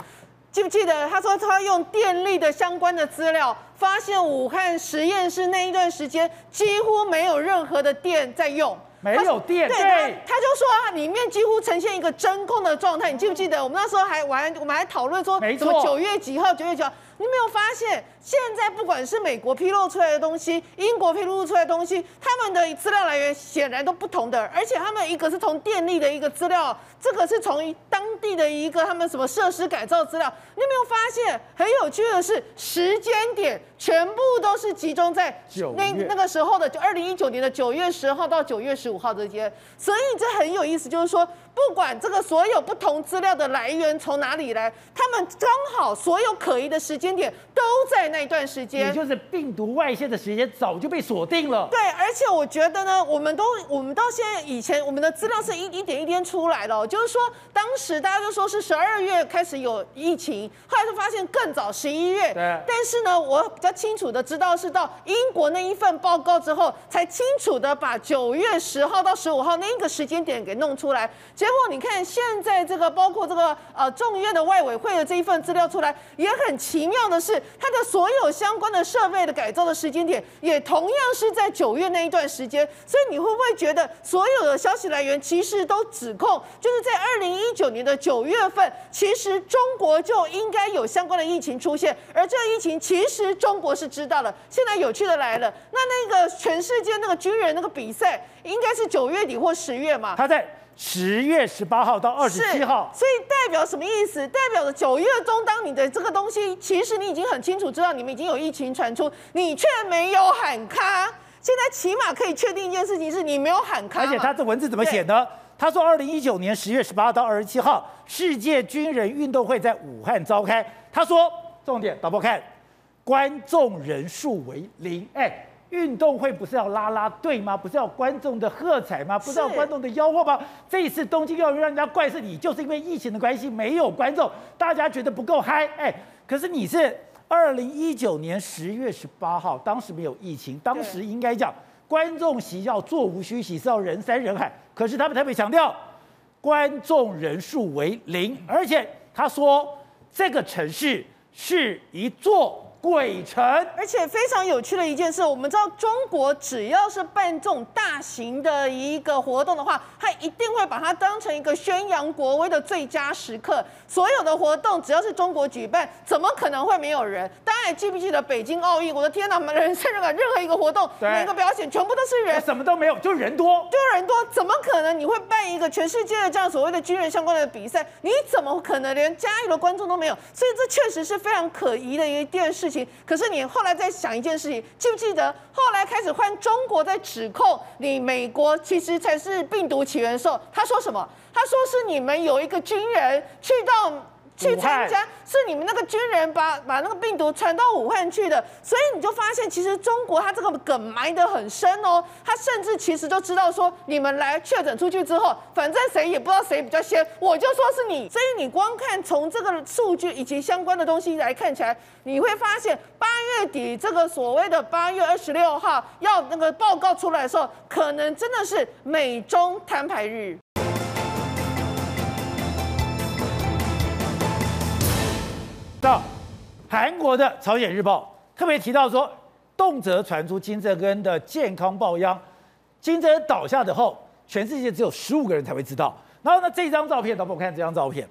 记不记得他说他用电力的相关的资料，发现武汉实验室那一段时间几乎没有任何的电在用，没有电，对，他，他就说啊，里面几乎呈现一个真空的状态。你记不记得我们那时候还玩，我们还讨论说，什么九月几号，九月几号？你没有发现，现在不管是美国披露出来的东西，英国披露出来的东西，他们的资料来源显然都不同的，而且他们一个是从电力的一个资料。这个是从当地的一个他们什么设施改造资料，你有没有发现很有趣的是时间点全部都是集中在那那个时候的，就二零一九年的九月十号到九月十五号之间，所以这很有意思，就是说不管这个所有不同资料的来源从哪里来，他们刚好所有可疑的时间点都在那一段时间，也就是病毒外泄的时间早就被锁定了。对，而且我觉得呢，我们都我们到现在以前我们的资料是一一点一点出来的。就是说，当时大家就说是十二月开始有疫情，后来就发现更早十一月。对。但是呢，我比较清楚的知道是到英国那一份报告之后，才清楚的把九月十号到十五号那个时间点给弄出来。结果你看现在这个包括这个呃众院的外委会的这一份资料出来，也很奇妙的是，它的所有相关的设备的改造的时间点也同样是在九月那一段时间。所以你会不会觉得所有的消息来源其实都指控就是？在二零一九年的九月份，其实中国就应该有相关的疫情出现，而这个疫情其实中国是知道了。现在有趣的来了，那那个全世界那个军人那个比赛，应该是九月底或十月嘛？他在十月十八号到二十七号，所以代表什么意思？代表着九月中，当你的这个东西，其实你已经很清楚知道你们已经有疫情传出，你却没有喊卡。现在起码可以确定一件事情是，你没有喊卡。而且他这文字怎么写呢？他说，二零一九年十月十八到二十七号，世界军人运动会在武汉召开。他说，重点导播看，观众人数为零。哎，运动会不是要拉拉队吗？不是要观众的喝彩吗？不是要观众的吆喝吗？这一次东京奥运让人家怪是你，就是因为疫情的关系没有观众，大家觉得不够嗨。哎，可是你是二零一九年十月十八号，当时没有疫情，当时应该讲。观众席要座无虚席，是要人山人海。可是他们特别强调，观众人数为零，而且他说这个城市是一座。鬼城，而且非常有趣的一件事，我们知道中国只要是办这种大型的一个活动的话，他一定会把它当成一个宣扬国威的最佳时刻。所有的活动只要是中国举办，怎么可能会没有人？大家还记不记得北京奥运？我的天哪，人山人海，任何一个活动，每个表演全部都是人，什么都没有，就人多，就人多，怎么可能你会办一个全世界的这样所谓的军人相关的比赛？你怎么可能连加油的观众都没有？所以这确实是非常可疑的一件事。可是你后来再想一件事情，记不记得后来开始换中国在指控你美国其实才是病毒起源的时候，他说什么？他说是你们有一个军人去到去参加，是你们那个军人把把那个病毒传到武汉去的，所以你就发现其实中国它这个梗埋得很深哦，他甚至其实都知道说你们来确诊出去之后，反正谁也不知道谁比较先，我就说是你，所以你光看从这个数据以及相关的东西来看起来，你会发现八月底这个所谓的八月二十六号要那个报告出来的时候，可能真的是美中摊牌日。到韩国的朝鲜日报特别提到说，动辄传出金正恩的健康抱恙。金正恩倒下的后，全世界只有十五个人才会知道。然后呢，这张照片，导播看这张照片。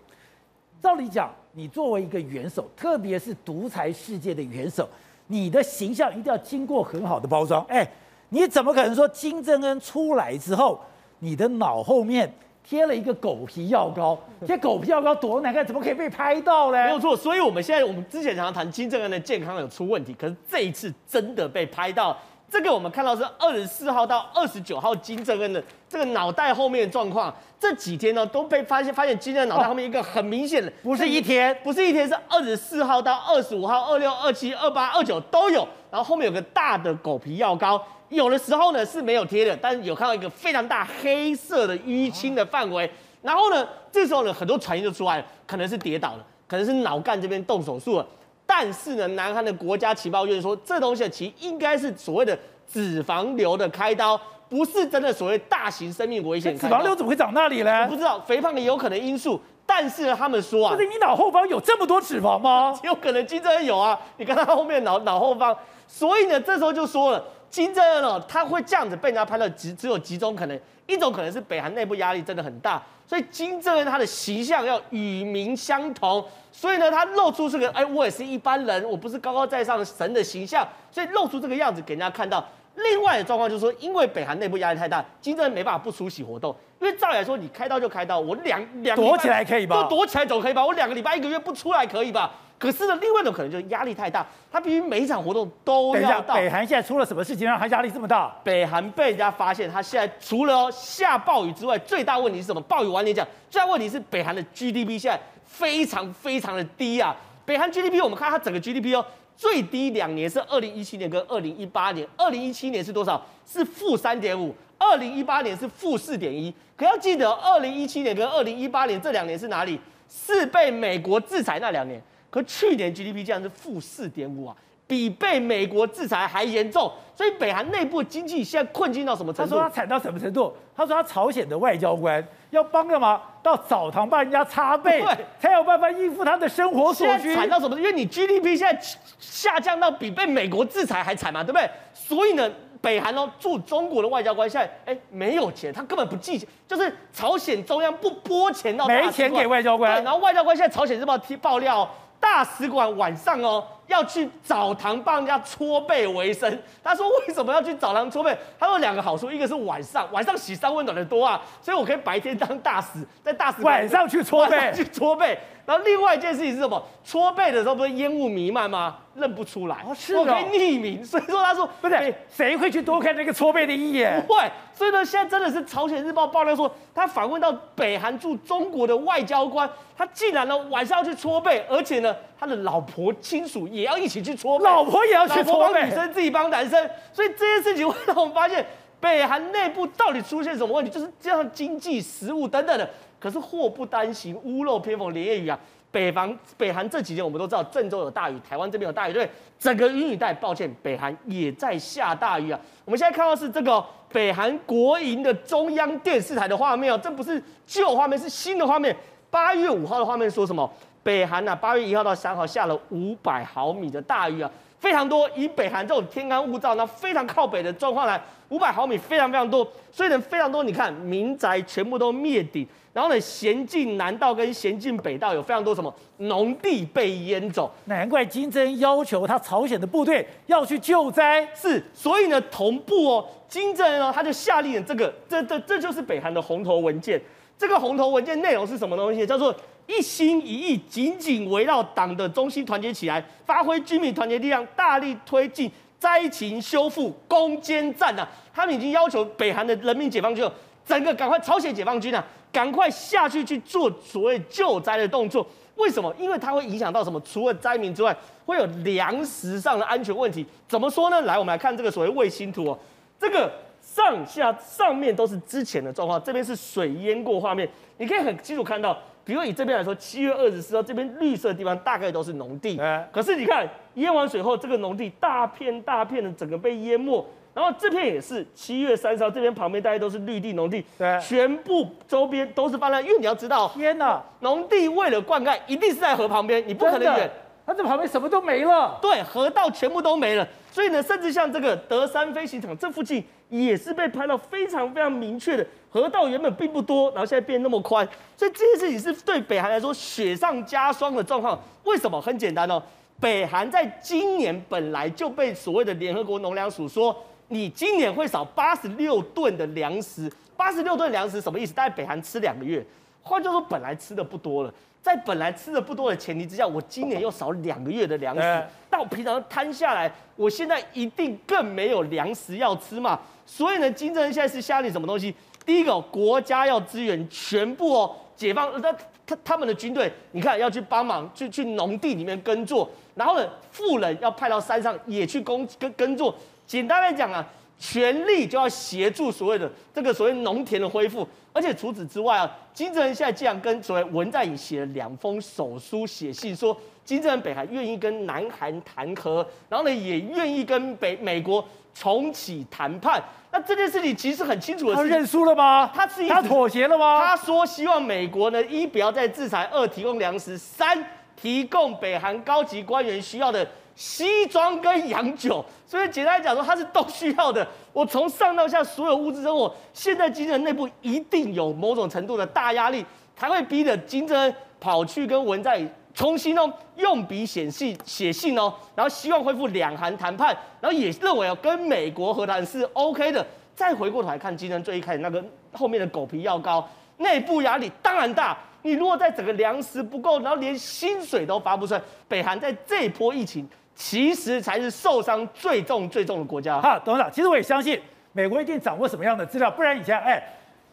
照理讲，你作为一个元首，特别是独裁世界的元首，你的形象一定要经过很好的包装。哎，你怎么可能说金正恩出来之后，你的脑后面？贴了一个狗皮药膏，贴狗皮药膏多难看，怎么可以被拍到嘞？没有错，所以我们现在我们之前常常谈金正恩的健康有出问题，可是这一次真的被拍到。这个我们看到是二十四号到二十九号金正恩的这个脑袋后面的状况，这几天呢都被发现，发现金正恩脑袋后面一个很明显的，不是一天，不是一天，是二十四号到二十五号、二六、二七、二八、二九都有，然后后面有个大的狗皮药膏。有的时候呢是没有贴的，但是有看到一个非常大黑色的淤青的范围。然后呢，这时候呢很多传言就出来了，可能是跌倒了，可能是脑干这边动手术了。但是呢，南韩的国家情报院说，这东西其实应该是所谓的脂肪瘤的开刀，不是真的所谓大型生命危险。脂肪瘤怎么会长那里呢？我不知道，肥胖的有可能因素。但是呢，他们说啊，不是你脑后方有这么多脂肪吗？有可能金正恩有啊，你看他后面脑脑后方。所以呢，这时候就说了。金正恩哦，他会这样子被人家拍到，只只有几种可能，一种可能是北韩内部压力真的很大，所以金正恩他的形象要与民相同，所以呢，他露出这个，哎，我也是一般人，我不是高高在上的神的形象，所以露出这个样子给人家看到。另外的状况就是说，因为北韩内部压力太大，金正恩没办法不出席活动，因为照理来说，你开刀就开刀，我两两躲起来可以吧？躲起来总可以吧？我两个礼拜一个月不出来可以吧？可是呢，另外一种可能就是压力太大，他必须每一场活动都要到。北韩现在出了什么事情让他压力这么大？北韩被人家发现，他现在除了下暴雨之外，最大问题是什么？暴雨晚点讲，最大问题是北韩的 GDP 现在非常非常的低啊。北韩 GDP 我们看它整个 GDP 哦，最低两年是二零一七年跟二零一八年，二零一七年是多少？是负三点五，二零一八年是负四点一。可要记得，二零一七年跟二零一八年这两年是哪里？是被美国制裁那两年。可去年 GDP 竟然是负四点五啊，比被美国制裁还严重。所以北韩内部经济现在困境到什么程度？他说他惨到什么程度？他说他朝鲜的外交官要帮干嘛？到澡堂帮人家擦背，才有办法应付他的生活所需。惨到什么？因为你 GDP 现在下降到比被美国制裁还惨嘛，对不对？所以呢，北韩哦驻中国的外交官现在哎没有钱，他根本不寄钱，就是朝鲜中央不拨钱到没钱给外交官。对，然后外交官现在朝鲜日报踢爆料。大使馆晚上哦要去澡堂帮人家搓背为生。他说为什么要去澡堂搓背？他说两个好处，一个是晚上晚上洗三温暖的多啊，所以我可以白天当大使，在大使馆 晚上去搓背去搓背。然后另外一件事情是什么？搓背的时候不是烟雾弥漫吗？认不出来，哦是哦，我可以匿名。所以说他说不是，谁会去多看那个搓背的一眼？不会。所以呢，现在真的是朝鲜日报爆料说，他访问到北韩驻中国的外交官，他竟然呢晚上要去搓背，而且呢他的老婆亲属也要一起去搓背，老婆也要去搓背，女生自己帮男生。所以这件事情会让我们发现，北韩内部到底出现什么问题？就是这样经济、食物等等的。可是祸不单行，屋漏偏逢连夜雨啊。北方北韩这几天我们都知道，郑州有大雨，台湾这边有大雨，对，整个云雨带，抱歉，北韩也在下大雨啊。我们现在看到是这个北韩国营的中央电视台的画面哦，这不是旧画面，是新的画面。八月五号的画面说什么？北韩啊，八月一号到三号下了五百毫米的大雨啊，非常多。以北韩这种天干物燥，那非常靠北的状况来，五百毫米非常非常多，所以呢非常多。你看民宅全部都灭顶。然后呢，咸镜南道跟咸镜北道有非常多什么农地被淹走，难怪金正恩要求他朝鲜的部队要去救灾。是，所以呢，同步哦，金正恩哦，他就下令了这个，这这这就是北韩的红头文件。这个红头文件内容是什么东西？叫做一心一意，紧紧围绕党的中心团结起来，发挥军民团结力量，大力推进灾情修复攻坚战呐、啊。他们已经要求北韩的人民解放军，整个赶快朝鲜解放军啊！赶快下去去做所谓救灾的动作，为什么？因为它会影响到什么？除了灾民之外，会有粮食上的安全问题。怎么说呢？来，我们来看这个所谓卫星图哦，这个上下上面都是之前的状况，这边是水淹过画面，你可以很清楚看到。比如以这边来说，七月二十四号这边绿色的地方大概都是农地，可是你看淹完水后，这个农地大片大片的整个被淹没。然后这片也是七月三十号，这边旁边大概都是绿地农地，对，全部周边都是泛滥。因为你要知道，天哪，农地为了灌溉，一定是在河旁边，你不可能远，它这旁边什么都没了，对，河道全部都没了。所以呢，甚至像这个德山飞行场这附近，也是被拍到非常非常明确的河道原本并不多，然后现在变那么宽，所以这件事情是对北韩来说雪上加霜的状况。为什么？很简单哦，北韩在今年本来就被所谓的联合国农粮署说。你今年会少八十六吨的粮食，八十六吨粮食什么意思？大概北韩吃两个月，换句话说，本来吃的不多了，在本来吃的不多的前提之下，我今年又少两个月的粮食，但我平常摊下来，我现在一定更没有粮食要吃嘛。所以呢，金正恩现在是下令什么东西？第一个，国家要支援全部哦，解放他他他们的军队，你看要去帮忙去去农地里面耕作，然后呢，富人要派到山上也去工耕耕作。简单来讲啊，全力就要协助所谓的这个所谓农田的恢复，而且除此之外啊，金正恩现在竟然跟所谓文在寅写了两封手书写信，说金正恩北韩愿意跟南韩谈和，然后呢也愿意跟北美国重启谈判。那这件事情其实很清楚的，他认输了吗？他是他妥协了吗？他说希望美国呢一不要再制裁，二提供粮食，三提供北韩高级官员需要的。西装跟洋酒，所以简单来讲说，它是都需要的。我从上到下所有物资生活，现在金正恩内部一定有某种程度的大压力，才会逼着金正恩跑去跟文在寅重新哦用笔写信写信哦，然后希望恢复两韩谈判，然后也认为哦跟美国和谈是 OK 的。再回过头来看金正恩最一开始那个后面的狗皮药膏，内部压力当然大。你如果在整个粮食不够，然后连薪水都发不出来，北韩在这波疫情。其实才是受伤最重最重的国家。哈，董事长，其实我也相信美国一定掌握什么样的资料，不然以前，哎，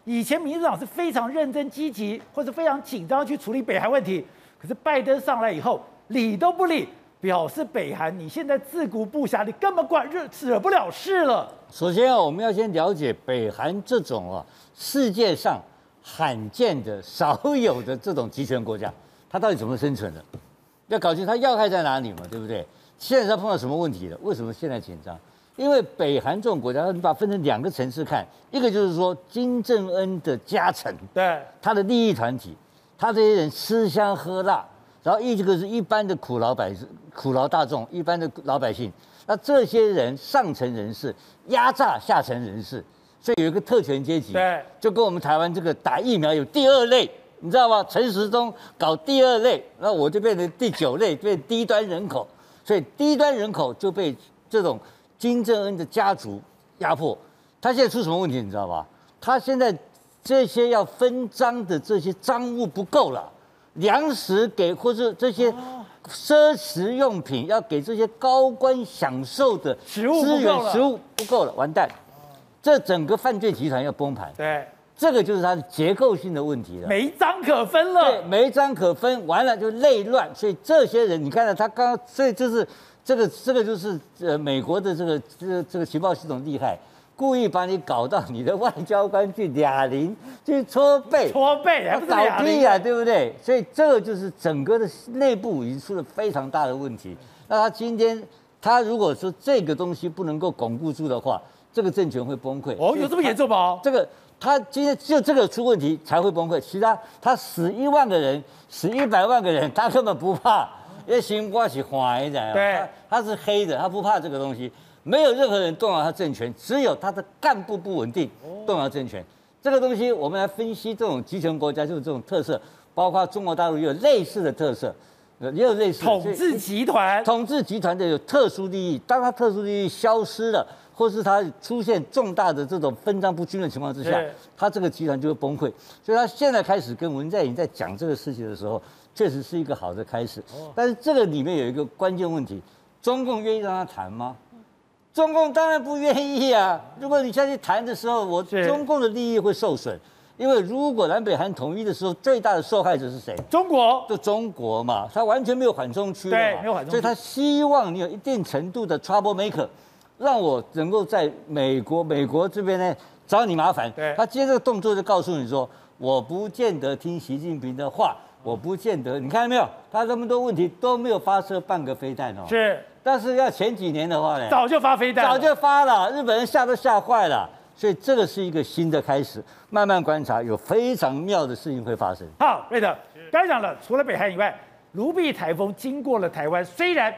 以前民主党是非常认真积极，或者非常紧张去处理北韩问题。可是拜登上来以后，理都不理，表示北韩你现在自顾不暇，你根本管惹惹不了事了。首先啊，我们要先了解北韩这种啊世界上罕见的、少有的这种集权国家，它到底怎么生存的？要搞清它要害在哪里嘛，对不对？现在它碰到什么问题了？为什么现在紧张？因为北韩这种国家，你把它分成两个层次看，一个就是说金正恩的家臣，对他的利益团体，他这些人吃香喝辣，然后一这个是一般的苦劳百姓、苦劳大众、一般的老百姓，那这些人上层人士压榨下层人士，所以有一个特权阶级，对，就跟我们台湾这个打疫苗有第二类，你知道吗？陈时中搞第二类，那我就变成第九类，变低端人口。所以低端人口就被这种金正恩的家族压迫，他现在出什么问题你知道吧？他现在这些要分赃的这些赃物不够了，粮食给或者这些奢侈用品要给这些高官享受的资源食物不够了，完蛋，这整个犯罪集团要崩盘。对。这个就是它的结构性的问题了，没章可分了。对，没章可分，完了就内乱。所以这些人，你看到他刚刚，所以就是这个这个就是呃美国的这个这个这个情报系统厉害，故意把你搞到你的外交官去哑铃，去搓背，搓背还不是哑铃啊，对不对？所以这个就是整个的内部已经出了非常大的问题。那他今天他如果说这个东西不能够巩固住的话，这个政权会崩溃。哦，有这么严重吗？这个。他今天就这个出问题才会崩溃，其他他死一万个人，死一百万个人，他根本不怕，因为新瓜是黄的，对，他是黑的，他不怕这个东西，没有任何人动摇他政权，只有他的干部不稳定动摇政权。这个东西我们来分析这种集权国家就是这种特色，包括中国大陆也有类似的特色，也有类似的统治集团，统治集团的有特殊利益，当他特殊利益消失了。或是他出现重大的这种分赃不均的情况之下，他这个集团就会崩溃。所以他现在开始跟文在寅在讲这个事情的时候，确实是一个好的开始。但是这个里面有一个关键问题：中共愿意让他谈吗？中共当然不愿意啊！如果你下去谈的时候，我中共的利益会受损，因为如果南北韩统一的时候，最大的受害者是谁？中国，就中国嘛，他完全没有缓冲区，对，没有缓冲区，所以他希望你有一定程度的 trouble maker，让我能够在美国美国这边呢找你麻烦。对，他接这个动作就告诉你说，我不见得听习近平的话，我不见得，你看到没有？他这么多问题都没有发射半个飞弹哦。是，但是要前几年的话呢，早就发飞弹，早就发了，日本人吓都吓坏了。所以这个是一个新的开始，慢慢观察，有非常妙的事情会发生。好，瑞德，刚才讲了，除了北韩以外，卢碧台风经过了台湾，虽然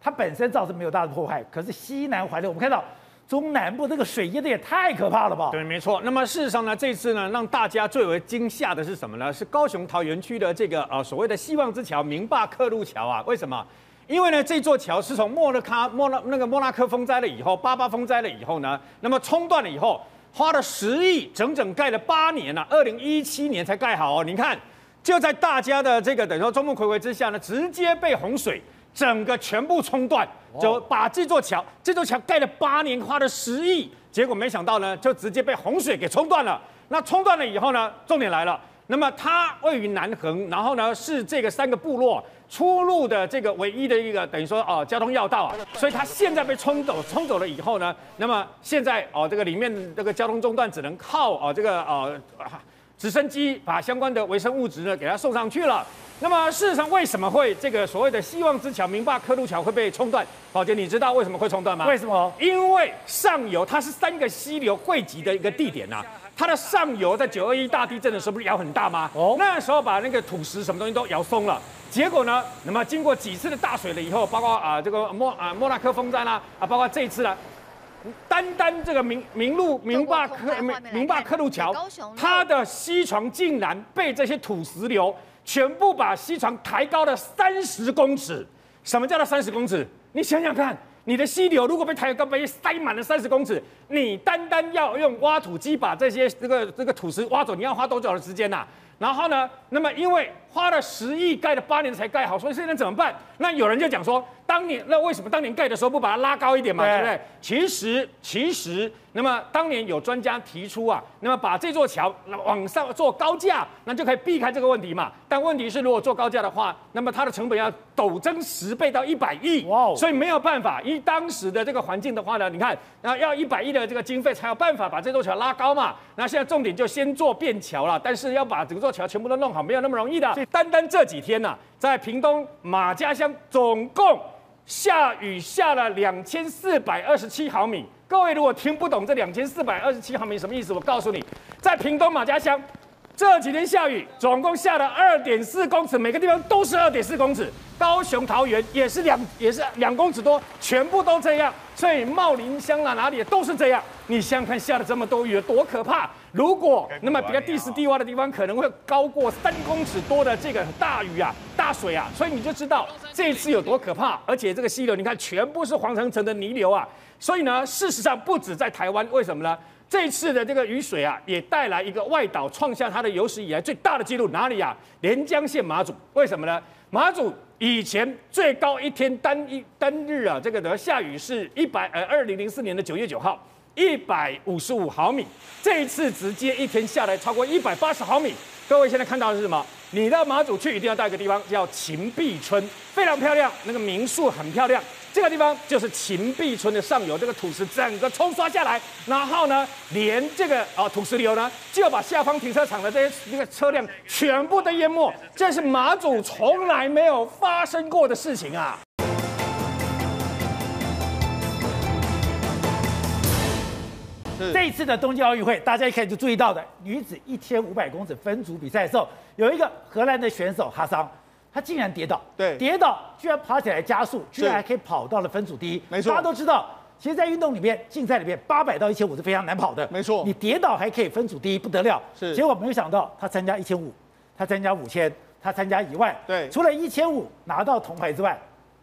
它本身造成没有大的破坏，可是西南环流，我们看到中南部这个水淹的也太可怕了吧？对，没错。那么事实上呢，这次呢，让大家最为惊吓的是什么呢？是高雄桃园区的这个呃所谓的希望之桥明坝克路桥啊？为什么？因为呢，这座桥是从莫拉卡莫拉那个莫拉克风灾了以后，八八风灾了以后呢，那么冲断了以后，花了十亿，整整盖了八年了，二零一七年才盖好哦。你看，就在大家的这个等于说众目睽睽之下呢，直接被洪水整个全部冲断，就把这座桥这座桥盖了八年，花了十亿，结果没想到呢，就直接被洪水给冲断了。那冲断了以后呢，重点来了，那么它位于南横，然后呢是这个三个部落。出入的这个唯一的一个等于说哦交通要道啊，所以它现在被冲走，冲走了以后呢，那么现在哦这个里面这个交通中断，只能靠哦这个哦直升机把相关的维生物质呢给它送上去了。那么事实上为什么会这个所谓的希望之桥明坝克路桥会被冲断？宝杰，你知道为什么会冲断吗？为什么？因为上游它是三个溪流汇集的一个地点呐、啊，它的上游在九二一大地震的时候不是摇很大吗？哦，那时候把那个土石什么东西都摇松了。结果呢？那么经过几次的大水了以后，包括啊这个莫啊莫纳克风灾啦，啊包括这一次呢，单单这个明明路明坝克明明坝克路桥，它的西床竟然被这些土石流全部把西床抬高了三十公尺。什么叫做三十公尺？你想想看，你的溪流如果被抬高被塞满了三十公尺，你单单要用挖土机把这些这个这个土石挖走，你要花多久的时间呐、啊？然后呢，那么因为花了十亿盖了八年才盖好，所以现在怎么办？那有人就讲说，当年那为什么当年盖的时候不把它拉高一点嘛？对不对？其实其实，那么当年有专家提出啊，那么把这座桥往上做高架，那就可以避开这个问题嘛。但问题是，如果做高架的话，那么它的成本要陡增十倍到一百亿，哇！所以没有办法。以当时的这个环境的话呢，你看，那要一百亿的这个经费才有办法把这座桥拉高嘛。那现在重点就先做便桥了，但是要把整座桥全部都弄好，没有那么容易的。单单这几天呢、在屏东马家乡总共下雨下了两千四百二十七毫米。各位如果听不懂这两千四百二十七毫米什么意思，我告诉你，在屏东马家乡这几天下雨，总共下了二点四公尺，每个地方都是二点四公尺。高雄桃园也是两也是两公尺多，全部都这样。所以茂林乡啊哪里都是这样。你想想看，下了这么多雨，多可怕！如果那么比较地势低洼的地方，可能会高过三公尺多的这个大雨啊、大水啊，所以你就知道这一次有多可怕。而且这个溪流，你看全部是黄澄澄的泥流啊。所以呢，事实上不止在台湾，为什么呢？这次的这个雨水啊，也带来一个外岛创下它的有史以来最大的记录，哪里啊？连江县马祖。为什么呢？马祖以前最高一天单一单日啊，这个的下雨是一百呃二零零四年的九月九号。一百五十五毫米，这一次直接一天下来超过一百八十毫米。各位现在看到的是什么？你到马祖去一定要到一个地方，叫秦壁村，非常漂亮，那个民宿很漂亮。这个地方就是秦壁村的上游，这个土石整个冲刷下来，然后呢，连这个啊土石流呢，就要把下方停车场的这些那个车辆全部都淹没。这是马祖从来没有发生过的事情啊！这一次的东京奥运会，大家一开始就注意到的女子一千五百公尺分组比赛的时候，有一个荷兰的选手哈桑，他竟然跌倒，对，跌倒居然爬起来加速，居然还可以跑到了分组第一。没错，大家都知道，其实，在运动里面，竞赛里面，八百到一千五是非常难跑的。没错，你跌倒还可以分组第一，不得了。是，结果没有想到，他参加一千五，他参加五千，他参加一万，对，除了一千五拿到铜牌之外。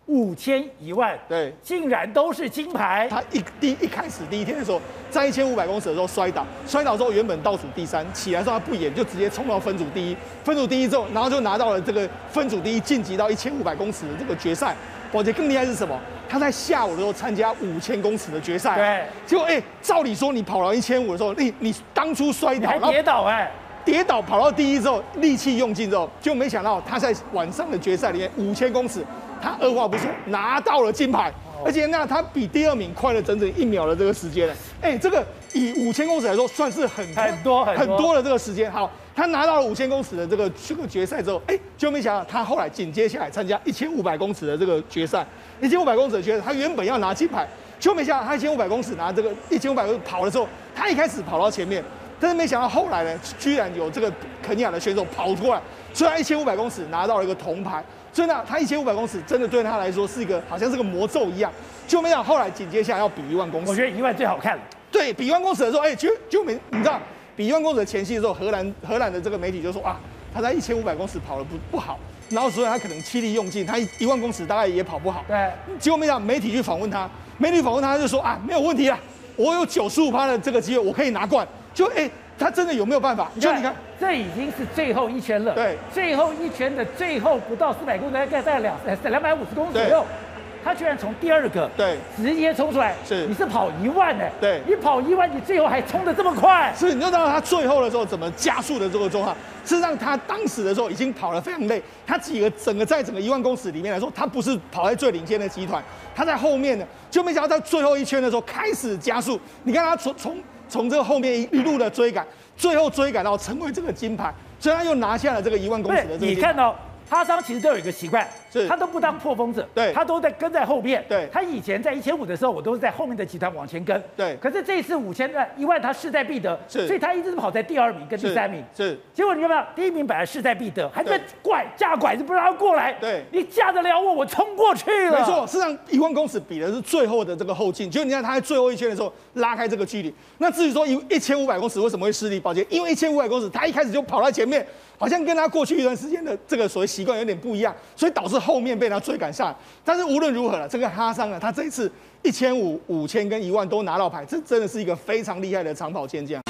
五千一万，对，竟然都是金牌。他一第一开始第一天的时候，在一千五百公尺的时候摔倒，摔倒之后原本倒数第三，起来之后他不演，就直接冲到分组第一。分组第一之后，然后就拿到了这个分组第一，晋级到一千五百公尺的这个决赛。宝杰更厉害是什么？他在下午的时候参加五千公尺的决赛。对，结果哎，照理说你跑了一千五的时候，你你当初摔倒，还跌倒哎。跌倒跑到第一之后，力气用尽之后，就没想到他在晚上的决赛里面五千公尺，他二话不说拿到了金牌，而且那他比第二名快了整整一秒的这个时间。哎，这个以五千公尺来说，算是很很多很多的这个时间。好，他拿到了五千公尺的这个这个决赛之后，哎，就没想到他后来紧接下来参加一千五百公尺的这个决赛，一千五百公尺的决赛，他原本要拿金牌，就没想到他一千五百公尺拿这个一千五百公尺跑的时候，他一开始跑到前面。但是没想到后来呢，居然有这个肯尼亚的选手跑出来，虽然一千五百公尺拿到了一个铜牌，所以呢，他一千五百公尺真的对他来说是一个好像是个魔咒一样。就没想到后来紧接下来要比一万公尺，我觉得一万最好看了。对，比一万公尺的时候，哎，就就没你知道，比一万公尺的前夕的时候，荷兰荷兰的这个媒体就说啊，他在一千五百公尺跑的不不好，然后所以他可能气力用尽，他一万公尺大概也跑不好。对，结果没想到媒体去访问他，媒体访问他就说啊，没有问题啊，我有九十五趴的这个机会，我可以拿冠。就哎。他真的有没有办法？就你看，这已经是最后一圈了。对，最后一圈的最后不到四百公尺，大概在两两百五十公尺左右。他居然从第二个对直接冲出来。是，你是跑一万的。对，你跑一万，你最后还冲得这么快。所以你就知道他最后的时候怎么加速的这个状况。事实上，他当时的时候已经跑得非常累。他几个整个在整个一万公尺里面来说，他不是跑在最领先的集团，他在后面的，就没想到在最后一圈的时候开始加速。你看他从从从这个后面一路的追赶。最后追赶到成为这个金牌，所以他又拿下了这个一万公尺的这个。哈桑其实都有一个习惯，是他都不当破风者，对，他都在跟在后面。对，他以前在一千五的时候，我都是在后面的集团往前跟。对，可是这一次五千的一万，他势在必得，是，所以他一直是跑在第二名跟第三名。是，是结果你有没有？第一名本来势在必得，还在拐架拐子不让他过来。对，你架得了我，我冲过去了。没错，实际上一万公尺比的是最后的这个后劲，就你看他在最后一圈的时候拉开这个距离。那至于说一一千五百公尺为什么会失利？抱歉，因为一千五百公尺他一开始就跑在前面。好像跟他过去一段时间的这个所谓习惯有点不一样，所以导致后面被他追赶上来。但是无论如何了，这个哈桑啊，他这一次一千五、五千跟一万都拿到牌，这真的是一个非常厉害的长跑健将。